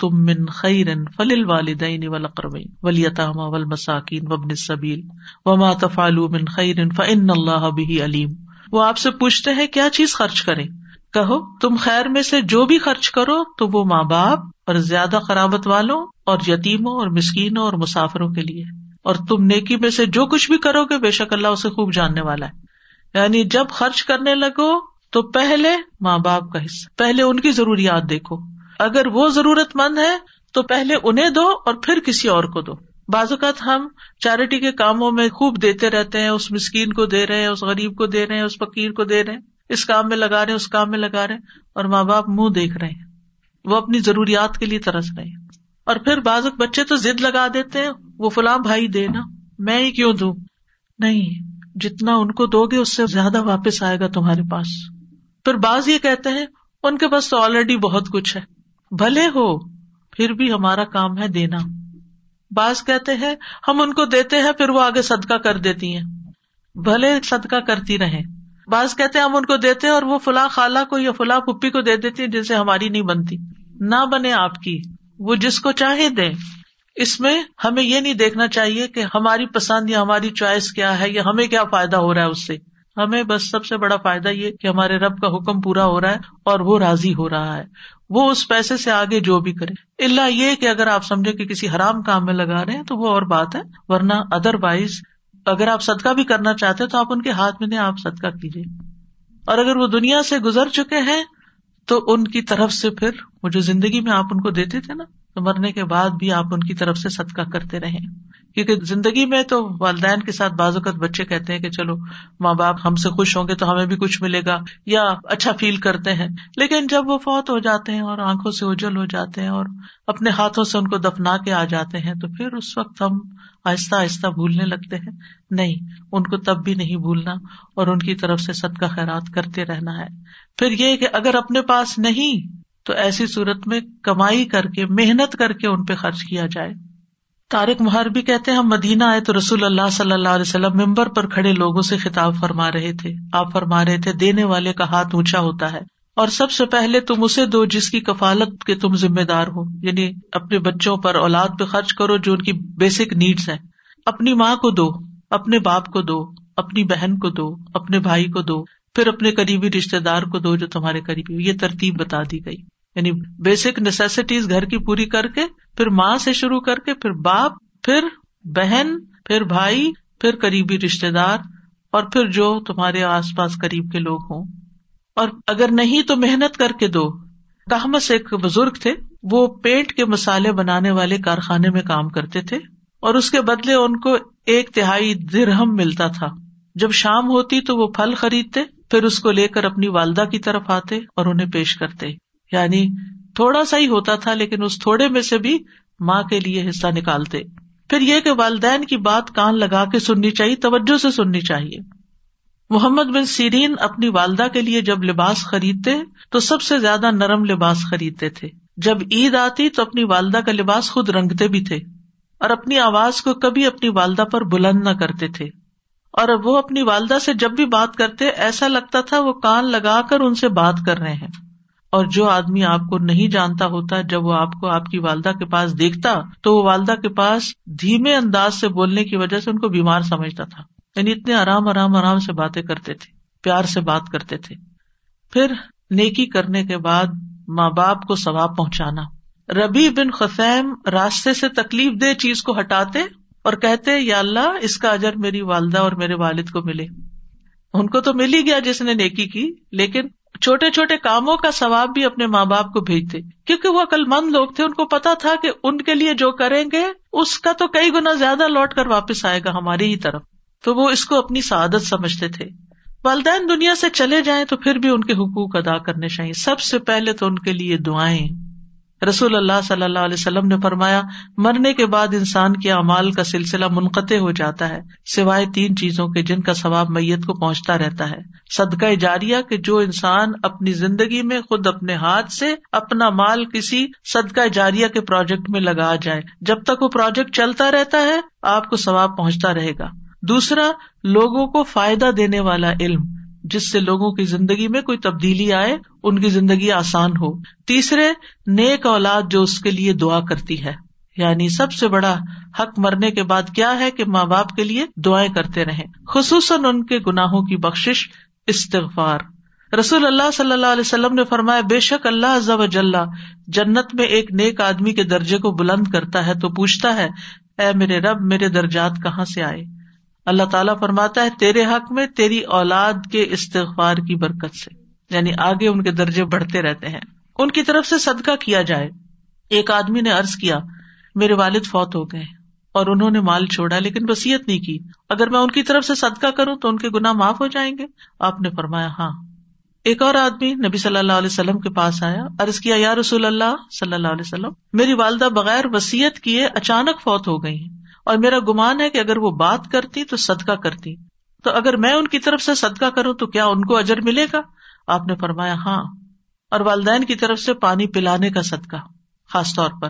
تم من خیر فل والدین ولاقربین ولیطام ول مساکین وبن صبیل وما تفال من خیر فن اللہ بھی علیم وہ آپ سے پوچھتے ہیں کیا چیز خرچ کرے کہو، تم خیر میں سے جو بھی خرچ کرو تو وہ ماں باپ اور زیادہ خرابت والوں اور یتیموں اور مسکینوں اور مسافروں کے لیے۔ اور تم نیکی میں سے جو کچھ بھی کرو گے، بے شک اللہ اسے خوب جاننے والا ہے۔ یعنی جب خرچ کرنے لگو تو پہلے ماں باپ کا حصہ، پہلے ان کی ضروریات دیکھو۔ اگر وہ ضرورت مند ہے تو پہلے انہیں دو اور پھر کسی اور کو دو۔ بعض اوقات ہم چیریٹی کے کاموں میں خوب دیتے رہتے ہیں، اس مسکین کو دے رہے ہیں، اس غریب کو دے رہے ہیں، اس فقیر کو دے رہے ہیں۔ اس کام میں لگا رہے ہیں، اس کام میں لگا رہے ہیں اور ماں باپ منہ دیکھ رہے ہیں۔ وہ اپنی ضروریات کے لیے ترس رہے ہیں۔ اور پھر بعض بچے تو ضد لگا دیتے ہیں، وہ فلاں بھائی دے نا، میں ہی کیوں دوں؟ نہیں، جتنا ان کو دو گے اس سے زیادہ واپس آئے گا تمہارے پاس۔ پھر بعض یہ کہتے ہیں، ان کے پاس تو آلریڈی بہت کچھ ہے۔ بھلے ہو، پھر بھی ہمارا کام ہے دینا۔ بعض کہتے ہیں، ہم ان کو دیتے ہیں، پھر وہ آگے صدقہ کر دیتی ہیں۔ بھلے صدقہ کرتی رہے بعض کہتے ہیں، ہم ان کو دیتے ہیں اور وہ فلاں خالہ کو یا فلاں پپی کو دے دیتی ہیں، جن سے ہماری نہیں بنتی۔ نہ بنے آپ کی۔ وہ جس کو چاہے دے اس میں ہمیں یہ نہیں دیکھنا چاہیے کہ ہماری پسند یا ہماری چوائس کیا ہے یا ہمیں کیا فائدہ ہو رہا ہے اس سے۔ ہمیں بس سب سے بڑا فائدہ یہ کہ ہمارے رب کا حکم پورا ہو رہا ہے اور وہ راضی ہو رہا ہے۔ وہ اس پیسے سے آگے جو بھی کرے۔ اللہ یہ کہ اگر آپ سمجھے کہ کسی حرام کام میں لگا رہے ہیں تو وہ اور بات ہے، ورنہ ادر وائز اگر آپ صدقہ بھی کرنا چاہتے تو آپ ان کے ہاتھ میں دیں، آپ صدقہ کیجیے اور اگر وہ دنیا سے گزر چکے ہیں تو ان کی طرف سے پھر وہ جو زندگی میں آپ ان کو دیتے تھے نا۔ تو مرنے کے بعد بھی آپ ان کی طرف سے صدقہ کرتے رہے کیونکہ زندگی میں تو والدین کے ساتھ بعض اوقات بچے کہتے ہیں کہ چلو، ماں باپ ہم سے خوش ہوں گے تو ہمیں بھی کچھ ملے گا یا اچھا فیل کرتے ہیں۔ لیکن جب وہ فوت ہو جاتے ہیں اور آنکھوں سے اجل ہو جاتے ہیں اور اپنے ہاتھوں سے ان کو دفنا کے آ جاتے ہیں، تو پھر اس وقت ہم آہستہ آہستہ بھولنے لگتے ہیں۔ نہیں، ان کو تب بھی نہیں بھولنا اور ان کی طرف سے صدقہ خیرات کرتے رہنا ہے۔ پھر یہ کہ اگر اپنے پاس نہیں تو ایسی صورت میں کمائی کر کے، محنت کر کے ان پہ خرچ کیا جائے۔ تارک مہار بھی کہتے ہم مدینہ آئے تو رسول اللہ صلی اللہ علیہ وسلم ممبر پر کھڑے لوگوں سے خطاب فرما رہے تھے۔ آپ فرما رہے تھے، دینے والے کا ہاتھ اونچا ہوتا ہے اور سب سے پہلے تم اسے دو جس کی کفالت کے تم ذمے دار ہو۔ یعنی اپنے بچوں پر اولاد پہ خرچ کرو جو ان کی بیسک نیڈس ہے اپنی ماں کو دو، اپنے باپ کو دو، اپنی بہن کو دو، اپنے بھائی کو دو، پھر اپنے قریبی رشتے دار کو دو جو تمہارے قریبی یہ ترتیب بتا دی گئی۔ یعنی بیسک نیسیسٹیز گھر کی پوری کر کے، پھر ماں سے شروع کر کے، پھر باپ، پھر بہن، پھر بھائی، پھر قریبی رشتے دار، اور پھر جو تمہارے آس پاس قریب کے لوگ ہوں۔ اور اگر نہیں تو محنت کر کے دو۔ کہمس ایک بزرگ تھے، وہ پیٹ کے مسالے بنانے والے کارخانے میں کام کرتے تھے، اور اس کے بدلے ان کو ایک تہائی درہم ملتا تھا۔ جب شام ہوتی تو وہ پھل خریدتے، پھر اس کو لے کر اپنی والدہ کی طرف آتے اور انہیں پیش کرتے۔ یعنی تھوڑا سا ہی ہوتا تھا لیکن اس تھوڑے میں سے بھی ماں کے لیے حصہ نکالتے۔ پھر یہ کہ والدین کی بات کان لگا کے سننی چاہیے، توجہ سے سننی چاہیے۔ محمد بن سیرین اپنی والدہ کے لیے جب لباس خریدتے تو سب سے زیادہ نرم لباس خریدتے تھے۔ جب عید آتی تو اپنی والدہ کا لباس خود رنگتے بھی تھے اور اپنی آواز کو کبھی اپنی والدہ پر بلند نہ کرتے تھے۔ اور وہ اپنی والدہ سے جب بھی بات کرتے، ایسا لگتا تھا وہ کان لگا کر ان سے بات کر رہے ہیں۔ اور جو آدمی آپ کو نہیں جانتا ہوتا، جب وہ آپ کو، آپ کی والدہ کے پاس دیکھتا، تو وہ والدہ کے پاس دھیمے انداز سے بولنے کی وجہ سے ان کو بیمار سمجھتا تھا۔ یعنی اتنے آرام آرام آرام سے باتیں کرتے تھے، پیار سے بات کرتے تھے۔ پھر نیکی کرنے کے بعد ماں باپ کو ثواب پہنچانا۔ ربی بن خسیم راستے سے تکلیف دہ چیز کو ہٹاتے اور کہتے، یا اللہ، اس کا اجر میری والدہ اور میرے والد کو ملے۔ ان کو تو مل ہی گیا جس نے نیکی کی، لیکن چھوٹے چھوٹے کاموں کا ثواب بھی اپنے ماں باپ کو بھیجتے۔ کیونکہ وہ عقل مند لوگ تھے، ان کو پتا تھا کہ ان کے لیے جو کریں گے، اس کا تو کئی گنا زیادہ لوٹ کر واپس آئے گا ہماری ہی طرف۔ تو وہ اس کو اپنی سعادت سمجھتے تھے۔ والدین دنیا سے چلے جائیں تو پھر بھی ان کے حقوق ادا کرنے چاہیے۔ سب سے پہلے تو ان کے لیے دعائیں۔ رسول اللہ صلی اللہ علیہ وسلم نے فرمایا، مرنے کے بعد انسان کے اعمال کا سلسلہ منقطع ہو جاتا ہے، سوائے تین چیزوں کے جن کا ثواب میت کو پہنچتا رہتا ہے۔ صدقہ جاریہ کہ جو انسان اپنی زندگی میں خود اپنے ہاتھ سے اپنا مال کسی صدقہ جاریہ کے پروجیکٹ میں لگا جائے، جب تک وہ پروجیکٹ چلتا رہتا ہے، آپ کو ثواب پہنچتا رہے گا۔ دوسرا، لوگوں کو فائدہ دینے والا علم۔ جس سے لوگوں کی زندگی میں کوئی تبدیلی آئے، ان کی زندگی آسان ہو۔ تیسرے، نیک اولاد جو اس کے لیے دعا کرتی ہے۔ یعنی سب سے بڑا حق مرنے کے بعد کیا ہے کہ ماں باپ کے لیے دعائیں کرتے رہے خصوصاً ان کے گناہوں کی بخش استغفار۔ رسول اللہ صلی اللہ علیہ وسلم نے فرمایا، بے شک اللہ ضب اجلّہ جنت میں ایک نیک آدمی کے درجے کو بلند کرتا ہے تو پوچھتا ہے، اے میرے رب، میرے درجات کہاں سے آئے؟ اللہ تعالیٰ فرماتا ہے، تیرے حق میں تیری اولاد کے استغفار کی برکت سے۔ یعنی آگے ان کے درجے بڑھتے رہتے ہیں۔ ان کی طرف سے صدقہ کیا جائے۔ ایک آدمی نے ارض کیا، میرے والد فوت ہو گئے اور انہوں نے مال چھوڑا لیکن وسیعت نہیں کی۔ اگر میں ان کی طرف سے صدقہ کروں تو ان کے گنا معاف ہو جائیں گے۔ آپ نے فرمایا ہاں۔ ایک اور آدمی نبی صلی اللہ علیہ وسلم کے پاس آیا ارض کیا، یا رسول اللہ صلی اللہ علیہ وسلم، میری والدہ بغیر وسیعت کیے اچانک فوت ہو گئی اور میرا گمان ہے کہ اگر وہ بات کرتی تو صدقہ کرتی۔ تو اگر میں ان کی طرف سے صدقہ کروں تو کیا ان کو اجر ملے گا؟ آپ نے فرمایا ہاں۔ اور والدین کی طرف سے پانی پلانے کا صدقہ، خاص طور پر۔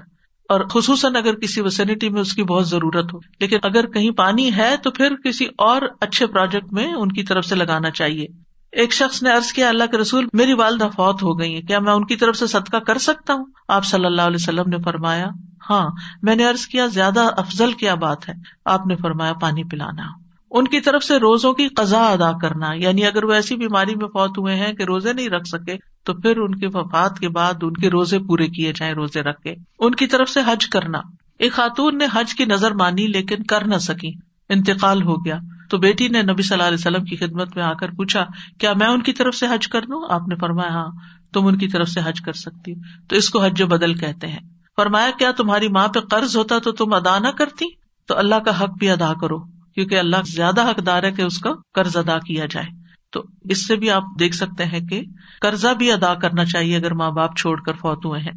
اور خصوصاً اگر کسی ویسینٹی میں اس کی بہت ضرورت ہو۔ لیکن اگر کہیں پانی ہے تو پھر کسی اور اچھے پروجیکٹ میں ان کی طرف سے لگانا چاہیے۔ ایک شخص نے ارض کیا، اللہ کے رسول، میری والدہ فوت ہو گئی ہے کیا میں ان کی طرف سے صدقہ کر سکتا ہوں؟ آپ صلی اللہ علیہ وسلم نے فرمایا ہاں میں نے ارض کیا، زیادہ افضل کیا بات ہے۔ آپ نے فرمایا، پانی پلانا۔ ان کی طرف سے روزوں کی قزا ادا کرنا یعنی اگر وہ ایسی بیماری میں فوت ہوئے ہیں کہ روزے نہیں رکھ سکے، تو پھر ان کے وفات کے بعد ان کے روزے پورے کیے جائیں، روزے رکھ کے۔ ان کی طرف سے حج کرنا۔ ایک خاتون نے حج کی نظر مانی، لیکن کر نہ سکی۔ انتقال ہو گیا۔ تو بیٹی نے نبی صلی اللہ علیہ وسلم کی خدمت میں آ کر پوچھا، کیا میں ان کی طرف سے حج کر دوں آپ نے فرمایا ہاں تم ان کی طرف سے حج کر سکتی تو اس کو حج بدل کہتے ہیں۔ فرمایا، کیا تمہاری ماں پہ قرض ہوتا تو تم ادا نہ کرتی؟ تو اللہ کا حق بھی ادا کرو، کیونکہ اللہ زیادہ حقدار ہے کہ اس کا قرض ادا کیا جائے۔ تو اس سے بھی آپ دیکھ سکتے ہیں کہ قرضہ بھی ادا کرنا چاہیے اگر ماں باپ چھوڑ کر فوت ہوئے ہیں۔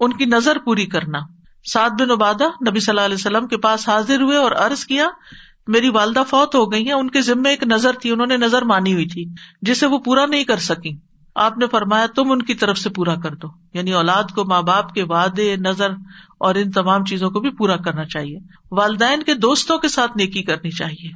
ان کی نظر پوری کرنا۔ سات بن عبادہ نبی صلی اللہ علیہ وسلم کے پاس حاضر ہوئے اور عرض کیا، میری والدہ فوت ہو گئی ہیں، ان کے ذمے ایک نظر تھی، انہوں نے نظر مانی ہوئی تھی، جسے وہ پورا نہیں کر سکی آپ نے فرمایا تم ان کی طرف سے پورا کر دو۔ یعنی اولاد کو ماں باپ کے وعدے، نظر اور ان تمام چیزوں کو بھی پورا کرنا چاہیے۔ والدین کے دوستوں کے ساتھ نیکی کرنی چاہیے۔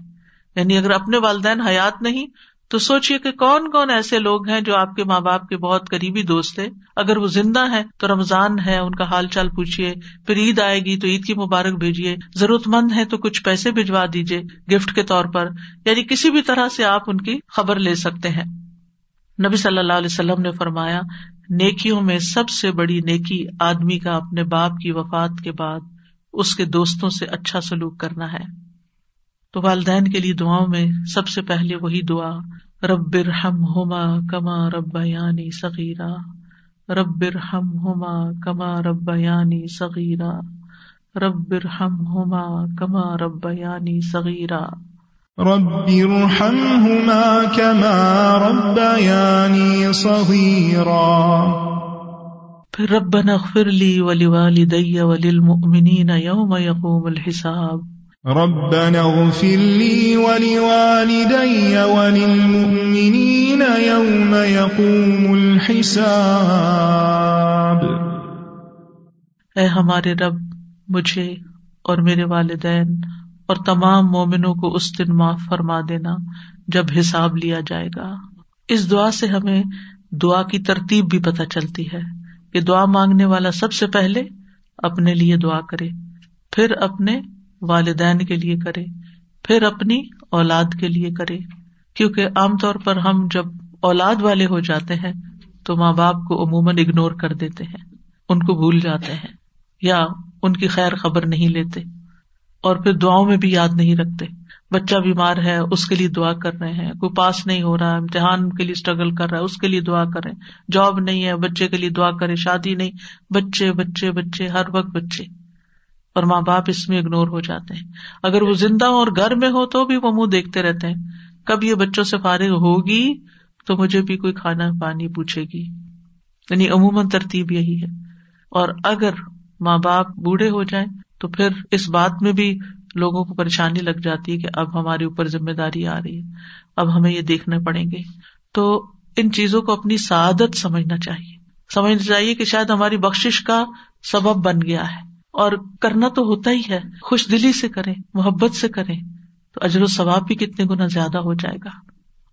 یعنی اگر اپنے والدین حیات نہیں، تو سوچیے کہ کون کون ایسے لوگ ہیں جو آپ کے ماں باپ کے بہت قریبی دوست ہیں۔ اگر وہ زندہ ہے تو رمضان ہے، ان کا حال چال پوچھیے پھر عید آئے گی تو عید کی مبارک بھیجیے ضرورت مند ہے تو کچھ پیسے بھجوا دیجیے گفٹ کے طور پر۔ یعنی کسی بھی طرح سے آپ ان کی خبر لے سکتے ہیں۔ نبی صلی اللہ علیہ وسلم نے فرمایا، نیکیوں میں سب سے بڑی نیکی آدمی کا اپنے باپ کی وفات کے بعد اس کے دوستوں سے اچھا سلوک کرنا ہے۔ تو والدین کے لیے دعاؤں میں سب سے پہلے وہی دعا ربر ہم ہوما کما رب یعنی سغیرہ ربر ہم ہوما کما رب یعنی سغیرہ ربر ہم ہوما کما رب یعنی سغیرہ رب ارحمهما كما ربياني صغيرا. ربنا اغفر لي ولوالدي وللمؤمنين يوم يقوم الحساب. ربنا اغفر لي ولوالدي وللمؤمنين يوم يقوم الحساب. اے ہمارے رب مجھے اور میرے والدین اور تمام مومنوں کو اس دن معاف فرما دینا جب حساب لیا جائے گا۔ اس دعا سے ہمیں دعا کی ترتیب بھی پتہ چلتی ہے کہ دعا مانگنے والا سب سے پہلے اپنے لیے دعا کرے، پھر اپنے والدین کے لیے کرے، پھر اپنی اولاد کے لیے کرے۔ کیونکہ عام طور پر ہم جب اولاد والے ہو جاتے ہیں تو ماں باپ کو عموماً اگنور کر دیتے ہیں، ان کو بھول جاتے ہیں یا ان کی خیر خبر نہیں لیتے۔ اور پھر دعاؤں میں بھی یاد نہیں رکھتے۔ بچہ بیمار ہے، اس کے لیے دعا کر رہے ہیں۔ کوئی پاس نہیں ہو رہا، امتحان کے لیے اسٹرگل کر رہا ہے، اس کے لیے دعا کریں۔ جاب نہیں ہے، بچے کے لیے دعا کرے شادی نہیں، بچے بچے بچے، ہر وقت بچے۔ اور ماں باپ اس میں اگنور ہو جاتے ہیں۔ اگر وہ زندہ ہو اور گھر میں ہو تو بھی وہ منہ دیکھتے رہتے ہیں۔ کب یہ بچوں سے فارغ ہوگی تو مجھے بھی کوئی کھانا پانی پوچھے گی۔ یعنی عموماً ترتیب یہی ہے۔ اور اگر ماں باپ بوڑھے ہو جائیں تو پھر اس بات میں بھی لوگوں کو پریشانی لگ جاتی ہے کہ اب ہمارے اوپر ذمہ داری آ رہی ہے، اب ہمیں یہ دیکھنے پڑیں گے۔ تو ان چیزوں کو اپنی سعادت سمجھنا چاہیے۔ سمجھنا چاہیے کہ شاید ہماری بخش کا سبب بن گیا ہے۔ اور کرنا تو ہوتا ہی ہے، خوش دلی سے کریں، محبت سے کریں، تو اجر و ثواب بھی کتنے گنا زیادہ ہو جائے گا۔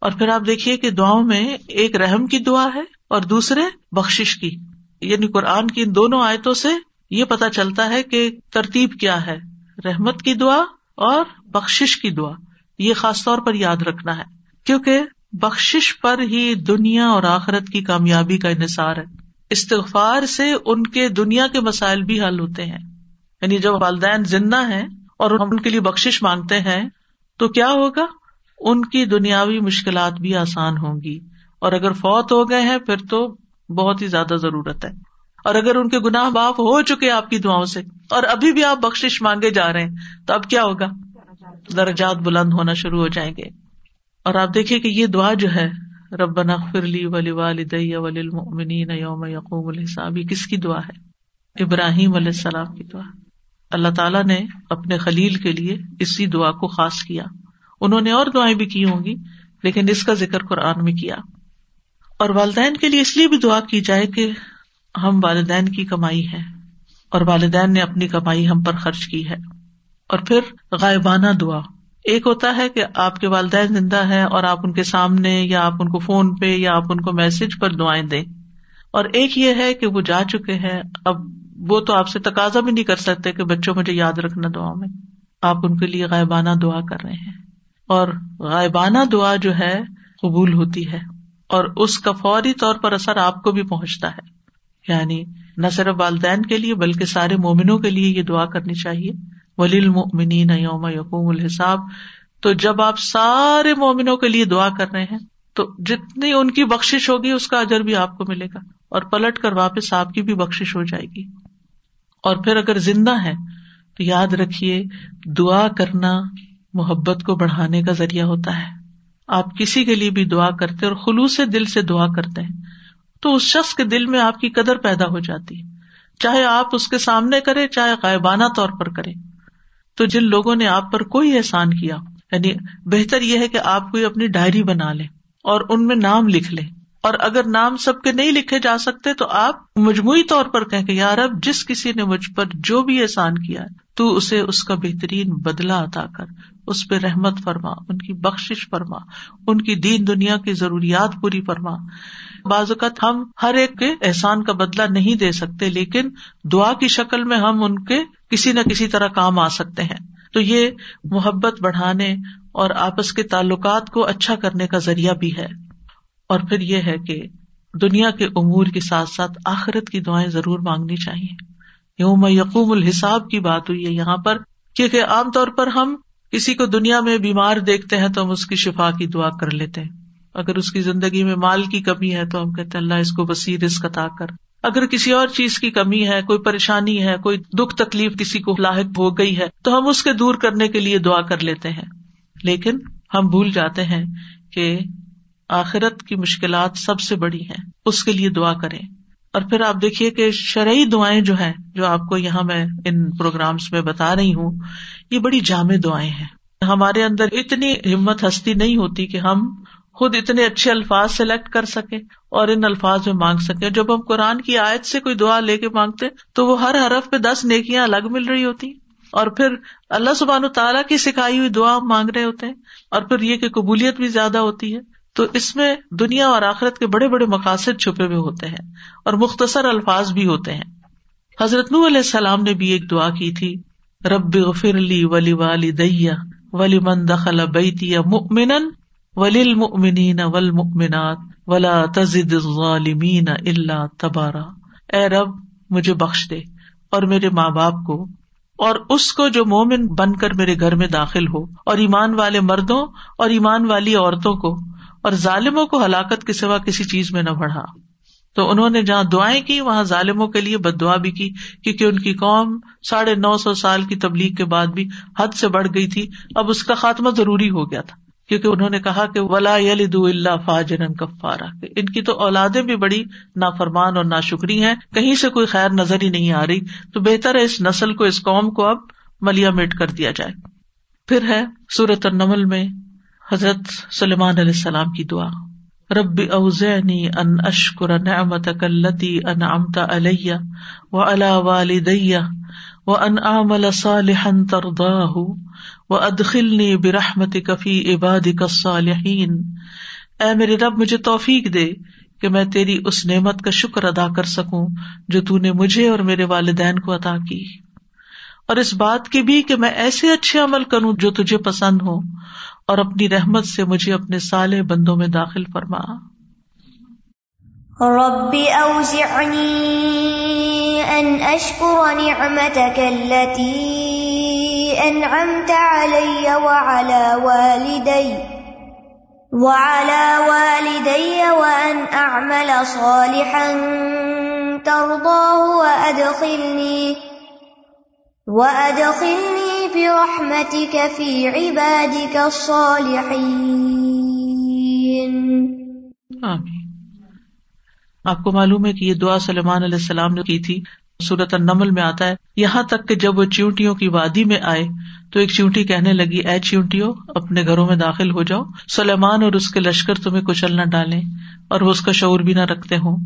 اور پھر آپ دیکھیے کہ دعاؤں میں ایک رحم کی دعا ہے اور دوسرے بخش کی یعنی قرآن کی ان دونوں آیتوں سے یہ پتا چلتا ہے کہ ترتیب کیا ہے، رحمت کی دعا اور بخش کی دعا، یہ خاص طور پر یاد رکھنا ہے، کیونکہ بخش پر ہی دنیا اور آخرت کی کامیابی کا انحصار ہے۔ استغفار سے ان کے دنیا کے مسائل بھی حل ہوتے ہیں۔ یعنی جب والدین زندہ ہیں اور ہم ان کے لیے بخش مانگتے ہیں، تو کیا ہوگا؟ ان کی دنیاوی مشکلات بھی آسان ہوں گی۔ اور اگر فوت ہو گئے ہیں، پھر تو بہت ہی زیادہ ضرورت ہے۔ اور اگر ان کے گناہ باپ ہو چکے آپ کی دعاؤں سے اور ابھی بھی آپ بخش مانگے جا رہے ہیں، تو اب کیا ہوگا؟ درجات بلند ہونا شروع ہو جائیں گے۔ اور آپ دیکھیے کہ یہ دعا جو ہے رب فرلی ولی والدی وللمؤمنین یوم یقوم الحساب کس کی دعا ہے؟ ابراہیم علیہ السلام کی دعا۔ اللہ تعالیٰ نے اپنے خلیل کے لیے اسی دعا کو خاص کیا۔ انہوں نے اور دعائیں بھی کی ہوں گی، لیکن اس کا ذکر قرآن میں کیا۔ اور والدین کے لیے اس لیے بھی دعا کی جائے کہ ہم والدین کی کمائی ہے اور والدین نے اپنی کمائی ہم پر خرچ کی ہے۔ اور پھر غائبانہ دعا۔ ایک ہوتا ہے کہ آپ کے والدین زندہ ہے اور آپ ان کے سامنے یا آپ ان کو فون پہ یا آپ ان کو میسج پر دعائیں دیں۔ اور ایک یہ ہے کہ وہ جا چکے ہیں۔ اب وہ تو آپ سے تقاضا بھی نہیں کر سکتے کہ بچوں، مجھے یاد رکھنا دعا میں۔ آپ ان کے لیے غائبانہ دعا کر رہے ہیں۔ اور غائبانہ دعا جو ہے، قبول ہوتی ہے۔ اور اس کا فوری طور پر اثر آپ کو بھی پہنچتا ہے۔ یعنی نہ صرف والدین کے لیے بلکہ سارے مومنوں کے لیے یہ دعا کرنی چاہیے۔ ولی المنین یوم یقوم الحساب۔ تو جب آپ سارے مومنوں کے لیے دعا کر رہے ہیں، تو جتنی ان کی بخش ہوگی، اس کا اجر بھی آپ کو ملے گا۔ اور پلٹ کر واپس آپ کی بھی بخش ہو جائے گی۔ اور پھر اگر زندہ ہے تو یاد رکھیے، دعا کرنا محبت کو بڑھانے کا ذریعہ ہوتا ہے۔ آپ کسی کے لیے بھی دعا کرتے اور خلوص دل سے دعا کرتے ہیں۔ تو اس شخص کے دل میں آپ کی قدر پیدا ہو جاتی ہے۔ چاہے آپ اس کے سامنے کرے چاہے غائبانہ طور پر کرے تو جن لوگوں نے آپ پر کوئی احسان کیا یعنی بہتر یہ ہے کہ آپ کوئی اپنی ڈائری بنا لیں اور ان میں نام لکھ لیں۔ اور اگر نام سب کے نہیں لکھے جا سکتے، تو آپ مجموعی طور پر کہ یار اب جس کسی نے مجھ پر جو بھی احسان کیا تو اسے اس کا بہترین بدلا عطا کر، اس پہ رحمت فرما، ان کی بخش فرما، ان کی دین دنیا کی ضروریات پوری فرما۔ بعض اوقات ہم ہر ایک کے احسان کا بدلا نہیں دے سکتے، لیکن دعا کی شکل میں ہم ان کے کسی نہ کسی طرح کام آ سکتے ہیں۔ تو یہ محبت بڑھانے اور آپس کے تعلقات کو اچھا کرنے کا ذریعہ بھی ہے۔ اور پھر یہ ہے کہ دنیا کے امور کے ساتھ ساتھ آخرت کی دعائیں ضرور مانگنی چاہیے۔ یوم یقوم الحساب کی بات ہوئی ہے یہاں پر کیونکہ عام طور پر ہم کسی کو دنیا میں بیمار دیکھتے ہیں تو ہم اس کی شفا کی دعا کر لیتے ہیں۔ اگر اس کی زندگی میں مال کی کمی ہے تو ہم کہتے اللہ اس کو بصیر اس عطا کر۔ اگر کسی اور چیز کی کمی ہے، کوئی پریشانی ہے، کوئی دکھ تکلیف کسی کو لاحق ہو گئی ہے، تو ہم اس کے دور کرنے کے لیے دعا کر لیتے ہیں۔ لیکن ہم بھول جاتے ہیں کہ آخرت کی مشکلات سب سے بڑی ہیں۔ اس کے لیے دعا کریں۔ اور پھر آپ دیکھیے کہ شرعی دعائیں جو ہیں، جو آپ کو یہاں میں ان پروگرامس میں بتا رہی ہوں، یہ بڑی جامع دعائیں ہیں۔ ہمارے اندر اتنی ہمت ہستی نہیں ہوتی کہ ہم خود اتنے اچھے الفاظ سلیکٹ کر سکے اور ان الفاظ میں مانگ سکے۔ جب ہم قرآن کی آیت سے کوئی دعا لے کے مانگتے تو وہ ہر حرف پہ دس نیکیاں الگ مل رہی ہوتی۔ اور پھر اللہ سبحان تعالیٰ کی سکھائی ہوئی دعا مانگ رہے ہوتے ہیں اور پھر یہ کہ قبولیت بھی زیادہ ہوتی ہے۔ تو اس میں دنیا اور آخرت کے بڑے بڑے مقاصد چھپے ہوئے ہوتے ہیں اور مختصر الفاظ بھی ہوتے ہیں۔ حضرت نو علیہ السلام نے بھی ایک دعا کی تھی، رب غفر لی ولی والی دیا ولی من دخل بیتی مؤمنا ولی المؤمنین والمؤمنات ولا تزد الظالمین الا تبارا۔ اے رب، مجھے بخش دے اور میرے ماں باپ کو، اور اس کو جو مومن بن کر میرے گھر میں داخل ہو، اور ایمان والے مردوں اور ایمان والی عورتوں کو، اور ظالموں کو ہلاکت کے سوا کسی چیز میں نہ بڑھا۔ تو انہوں نے جہاں دعائیں کی، وہاں ظالموں کے لیے بد دعا بھی کی، کیونکہ ان کی قوم ساڑھے نو سو سال کی تبلیغ کے بعد بھی حد سے بڑھ گئی تھی۔ اب اس کا خاتمہ ضروری ہو گیا تھا۔ کیونکہ انہوں نے کہا کہ ولا اللہ فاجن کفارا ان کی تو اولادیں بھی بڑی نافرمان اور نا شکری ہیں، کہیں سے کوئی خیر نظر ہی نہیں آ رہی، تو بہتر ہے اس نسل کو، اس قوم کو اب ملیا میٹ کر دیا جائے۔ پھر ہے سورت النمل میں حضرت سلیمان علیہ السلام کی دعا، رب اوزعنی ان اشکر نعمتک اللتی انعمت علیہ و علی والدیہ و ان اعمل صالحا ترضاہ و ادخلنی برحمتک فی عبادک اے میرے رب، مجھے توفیق دے کہ میں تیری اس نعمت کا شکر ادا کر سکوں جو تو نے مجھے اور میرے والدین کو عطا کی۔ اور اس بات کی بھی کہ میں ایسے اچھے عمل کروں جو تجھے پسند ہو اور اپنی رحمت سے مجھے اپنے سالے بندوں میں داخل فرما۔ رب اوزعني ان اشكر نعمتك التي انعمت علي وعلى والدي وعلى والدي وان اعمل صالحا ترضاه وادخلني وادخلني برحمتك في عبادك الصالحين آمين آپ کو معلوم ہے کہ یہ دعا سلمان علیہ السلام نے کی تھی۔ صورت النمل میں آتا ہے، یہاں تک کہ جب وہ چیونٹیوں کی وادی میں آئے تو ایک چیونٹی کہنے لگی، اے چیونٹیوں، اپنے گھروں میں داخل ہو جاؤ۔ سلیمان اور اس کے لشکر تمہیں کچل نہ ڈالیں اور وہ اس کا شعور بھی نہ رکھتے ہوں۔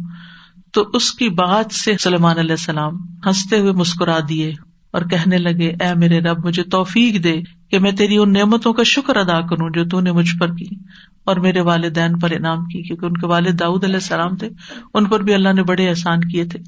تو اس کی بات سے سلمان علیہ السلام ہنستے ہوئے مسکرا دیے۔ اور کہنے لگے، اے میرے رب، مجھے توفیق دے کہ میں تیری ان نعمتوں کا شکر ادا کروں جو تو نے مجھ پر کی اور میرے والدین پر انعام کی، کیونکہ ان کے والد داؤد علیہ السلام تھے، ان پر بھی اللہ نے بڑے احسان کیے تھے۔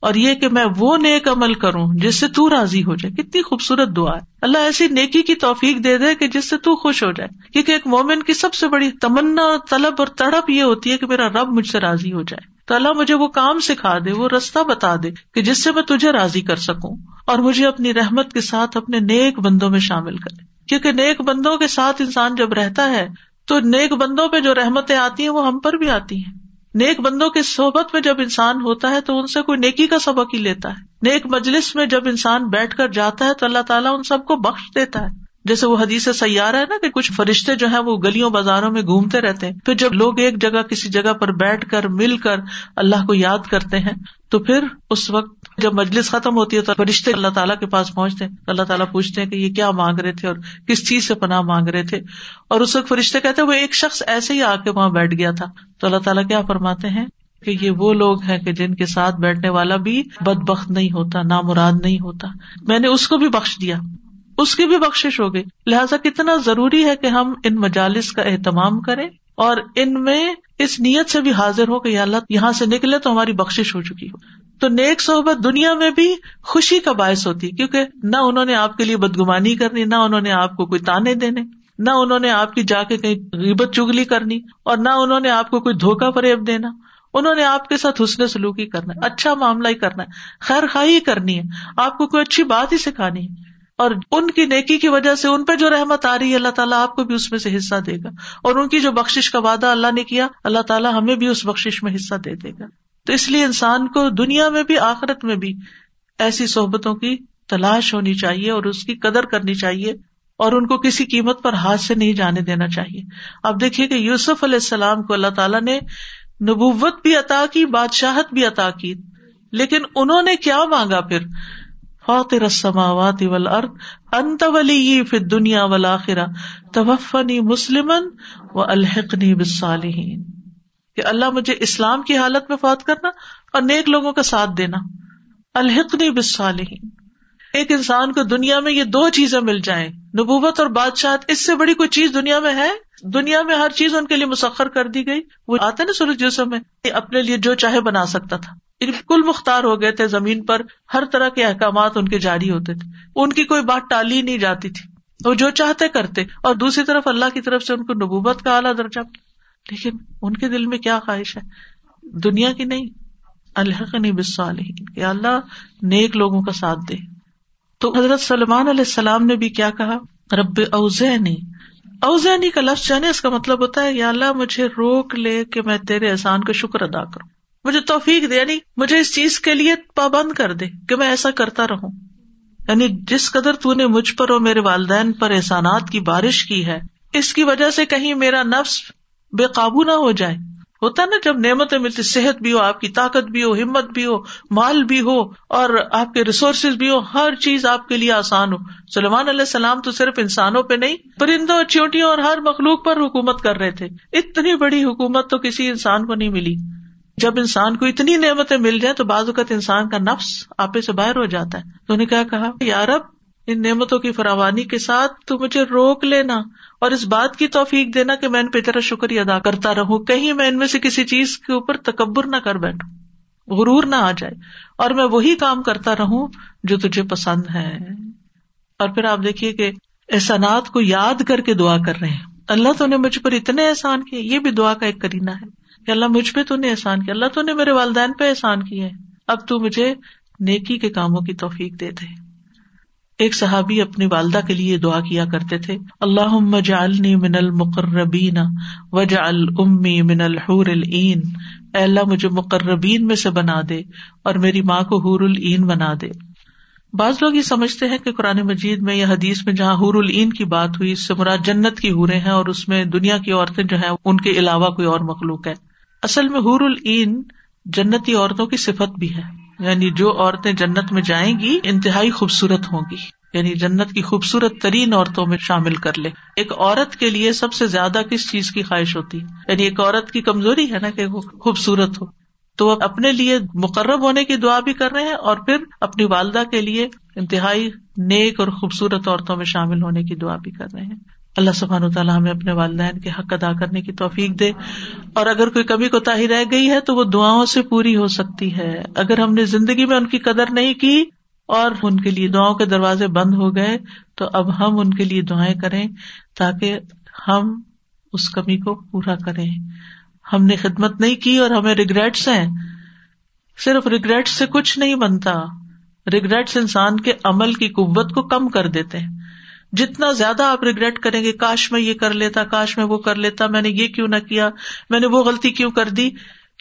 اور یہ کہ میں وہ نیک عمل کروں جس سے تو راضی ہو جائے۔ کتنی خوبصورت دعا ہے۔ اللہ ایسی نیکی کی توفیق دے دے کہ جس سے تو خوش ہو جائے۔ کیونکہ ایک مومن کی سب سے بڑی تمنا، طلب اور تڑپ یہ ہوتی ہے کہ میرا رب مجھ سے راضی ہو جائے۔ تو اللہ مجھے وہ کام سکھا دے، وہ رستہ بتا دے کہ جس سے میں تجھے راضی کر سکوں اور مجھے اپنی رحمت کے ساتھ اپنے نیک بندوں میں شامل کرے۔ کیونکہ نیک بندوں کے ساتھ انسان جب رہتا ہے، تو نیک بندوں پہ جو رحمتیں آتی ہیں، وہ ہم پر بھی آتی ہیں۔ نیک بندوں کے صحبت میں جب انسان ہوتا ہے، تو ان سے کوئی نیکی کا سبق ہی لیتا ہے۔ نیک مجلس میں جب انسان بیٹھ کر جاتا ہے، تو اللہ تعالیٰ ان سب کو بخش دیتا ہے۔ جیسے وہ حدیث سیارہ ہے نا کہ کچھ فرشتے جو ہیں وہ گلیوں بازاروں میں گھومتے رہتے ہیں۔ پھر جب لوگ ایک جگہ کسی جگہ پر بیٹھ کر مل کر اللہ کو یاد کرتے ہیں، تو پھر اس وقت جب مجلس ختم ہوتی ہے تو فرشتے اللہ تعالیٰ کے پاس پہنچتے ہیں۔ اللہ تعالیٰ پوچھتے ہیں کہ یہ کیا مانگ رہے تھے اور کس چیز سے پناہ مانگ رہے تھے۔ اور اس وقت فرشتے کہتے وہ ایک شخص ایسے ہی آ کے وہاں بیٹھ گیا تھا۔ تو اللہ تعالیٰ کیا فرماتے ہیں کہ یہ وہ لوگ ہیں کہ جن کے ساتھ بیٹھنے والا بھی بد بخت نہیں ہوتا، نامراد نہیں ہوتا۔ میں نے اس کو بھی بخش دیا۔ اس کی بھی بخش ہو گئی لہٰذا کتنا ضروری ہے کہ ہم ان مجالس کا اہتمام کریں اور ان میں اس نیت سے بھی حاضر ہو کہ اللہ یہاں سے نکلے تو ہماری بخش ہو چکی ہو۔ تو نیک صحبت دنیا میں بھی خوشی کا باعث ہوتی، کیونکہ نہ انہوں نے آپ کے لیے بدگمانی کرنی، نہ انہوں نے آپ کو کوئی تانے دینے، نہ انہوں نے آپ کی جا کے کہیں غیبت چگلی کرنی اور نہ انہوں نے آپ کو کوئی دھوکا فریب دینا۔ انہوں نے آپ کے ساتھ حسن سلوکی کرنا ہے اچھا معاملہ ہی کرنا ہے خیر خواہ کرنی ہے، آپ کو کوئی اچھی بات ہی سکھانی ہے۔ اور ان کی نیکی کی وجہ سے ان پہ جو رحمت آ رہی ہے، اللہ تعالیٰ آپ کو بھی اس میں سے حصہ دے گا۔ اور ان کی جو بخش کا وعدہ اللہ نے کیا، اللہ تعالیٰ ہمیں بھی اس بخش میں حصہ دے دے گا۔ تو اس لیے انسان کو دنیا میں بھی، آخرت میں بھی ایسی صحبتوں کی تلاش ہونی چاہیے اور اس کی قدر کرنی چاہیے اور ان کو کسی قیمت پر ہاتھ سے نہیں جانے دینا چاہیے۔ اب دیکھیے کہ یوسف علیہ السلام کو اللہ تعالیٰ نے نبوت بھی عطا کی، بادشاہت بھی عطا کی، لیکن انہوں نے کیا مانگا پھر؟ فاطر السماوات والارض، انت ولی فی الدنیا والآخرہ، توفنی مسلمن و الحقنی بالصالحین۔ کہ اللہ مجھے اسلام کی حالت میں فوت کرنا اور نیک لوگوں کا ساتھ دینا۔ الحقنی بالصالحین۔ ایک انسان کو دنیا میں یہ دو چیزیں مل جائیں، نبوت اور بادشاہت، اس سے بڑی کوئی چیز دنیا میں ہے؟ دنیا میں ہر چیز ان کے لیے مسخر کر دی گئی۔ وہ آتے نا سورج جسم میں اپنے لیے جو چاہے بنا سکتا تھا۔ بالکل مختار ہو گئے تھے زمین پر، ہر طرح کے احکامات ان کے جاری ہوتے تھے۔ ان کی کوئی بات ٹالی نہیں جاتی تھی۔ وہ جو چاہتے کرتے، اور دوسری طرف اللہ کی طرف سے ان کو نبوبت کا اعلیٰ درجہ لیکن ان کے دل میں کیا خواہش ہے؟ دنیا کی نہیں۔ اللہ نہیں کہ اللہ نیک لوگوں کا ساتھ دے۔ تو حضرت سلمان علیہ السلام نے بھی کیا کہا؟ رب اوزینی اوزینی کا لفظ جانے اس کا مطلب ہوتا ہے، یا اللہ مجھے روک لے کہ میں تیرے احسان کا شکر ادا کروں۔ مجھے توفیق دے یعنی مجھے اس چیز کے لیے پابند کر دے کہ میں ایسا کرتا رہوں۔ یعنی جس قدر تو نے مجھ پر اور میرے والدین پر احسانات کی بارش کی ہے، اس کی وجہ سے کہیں میرا نفس بے قابو نہ ہو جائے۔ ہوتا نا جب نعمتیں ملتی، صحت بھی ہو، آپ کی طاقت بھی ہو، ہمت بھی ہو، مال بھی ہو، اور آپ کے ریسورسز بھی ہو، ہر چیز آپ کے لیے آسان ہو۔ سلمان علیہ السلام تو صرف انسانوں پہ نہیں، پرندوں چیوٹیوں اور ہر مخلوق پر حکومت کر رہے تھے۔ اتنی بڑی حکومت تو کسی انسان کو نہیں ملی۔ جب انسان کو اتنی نعمتیں مل جائیں تو بعض اوقات انسان کا نفس آپے سے باہر ہو جاتا ہے۔ تو نے کیا کہا یار اب ان نعمتوں کی فراوانی کے ساتھ تو مجھے روک لینا اور اس بات کی توفیق دینا کہ میں ان پہ تیرا شکریہ ادا کرتا رہوں۔ کہیں میں ان میں سے کسی چیز کے اوپر تکبر نہ کر بیٹھوں، غرور نہ آ جائے اور میں وہی کام کرتا رہوں جو تجھے پسند ہے۔ اور پھر آپ دیکھیے کہ احسانات کو یاد کر کے دعا کر رہے ہیں۔ اللہ تو نے مجھ پر اتنے احسان کیے، یہ بھی دعا کا ایک کرینا ہے۔ کہ اللہ مجھ پہ تو نے احسان کیا، اللہ تو نے میرے والدین پہ احسان کیے اب تو مجھے نیکی کے کاموں کی توفیق دے دے۔ ایک صحابی اپنی والدہ کے لیے دعا کیا کرتے تھے اللہ جعلنی من المقربین وجا امی من الحور العین۔ اے اللہ مجھے مقربین میں سے بنا دے اور میری ماں کو حور العین بنا دے۔ بعض لوگ یہ سمجھتے ہیں کہ قرآن مجید میں یا حدیث میں جہاں حور العین کی بات ہوئی، اس سے مراد جنت کی حوریں ہیں اور اس میں دنیا کی عورتیں جو ہیں، ان کے علاوہ کوئی اور مخلوق ہے۔ اصل میں حور العین جنتی عورتوں کی صفت بھی ہے۔ یعنی جو عورتیں جنت میں جائیں گی، انتہائی خوبصورت ہوں گی۔ یعنی جنت کی خوبصورت ترین عورتوں میں شامل کر لے۔ ایک عورت کے لیے سب سے زیادہ کس چیز کی خواہش ہوتی؟ ہے یعنی ایک عورت کی کمزوری ہے نا کہ وہ خوبصورت ہو۔ تو وہ اپنے لیے مقرب ہونے کی دعا بھی کر رہے ہیں اور پھر اپنی والدہ کے لیے انتہائی نیک اور خوبصورت عورتوں میں شامل ہونے کی دعا بھی کر رہے ہیں۔ اللہ سبحان تعالیٰ ہمیں اپنے والدین کے حق ادا کرنے کی توفیق دے اور اگر کوئی کبھی کوتا رہ گئی ہے تو وہ دعاؤں سے پوری ہو سکتی ہے۔ اگر ہم نے زندگی میں ان کی قدر نہیں کی اور ان کے لیے دعاؤں کے دروازے بند ہو گئے تو اب ہم ان کے لیے دعائیں کریں تاکہ ہم اس کمی کو پورا کریں۔ ہم نے خدمت نہیں کی اور ہمیں ریگریٹس ہیں۔ صرف ریگریٹ سے کچھ نہیں بنتا۔ ریگریٹس انسان کے عمل کی قوت کو کم کر دیتے ہیں۔ جتنا زیادہ آپ ریگریٹ کریں گے، کاش میں یہ کر لیتا، کاش میں وہ کر لیتا، میں نے یہ کیوں نہ کیا، میں نے وہ غلطی کیوں کر دی؟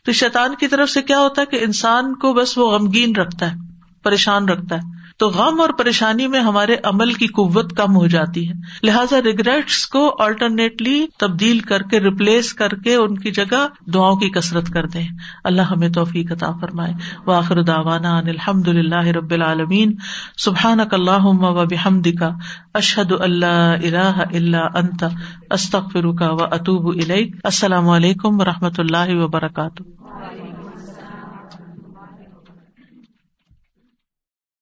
تو شیطان کی طرف سے کیا ہوتا ہے کہ انسان کو بس وہ غمگین رکھتا ہے، پریشان رکھتا ہے۔ تو غم اور پریشانی میں ہمارے عمل کی قوت کم ہو جاتی ہے۔ لہٰذا ریگریٹس کو آلٹرنیٹلی تبدیل کر کے ریپلیس کر کے ان کی جگہ دعاؤں کی کثرت کر دیں۔ اللہ ہمیں توفیق عطا فرمائے۔ واخر داوانا الحمد اللہ رب العالمین۔ سبحان اللہ و بحمد کا اشحد اللہ اللہ اللہ انت۔ استخر کا و اطوب السلام علیکم و رحمۃ اللہ وبرکاتہ۔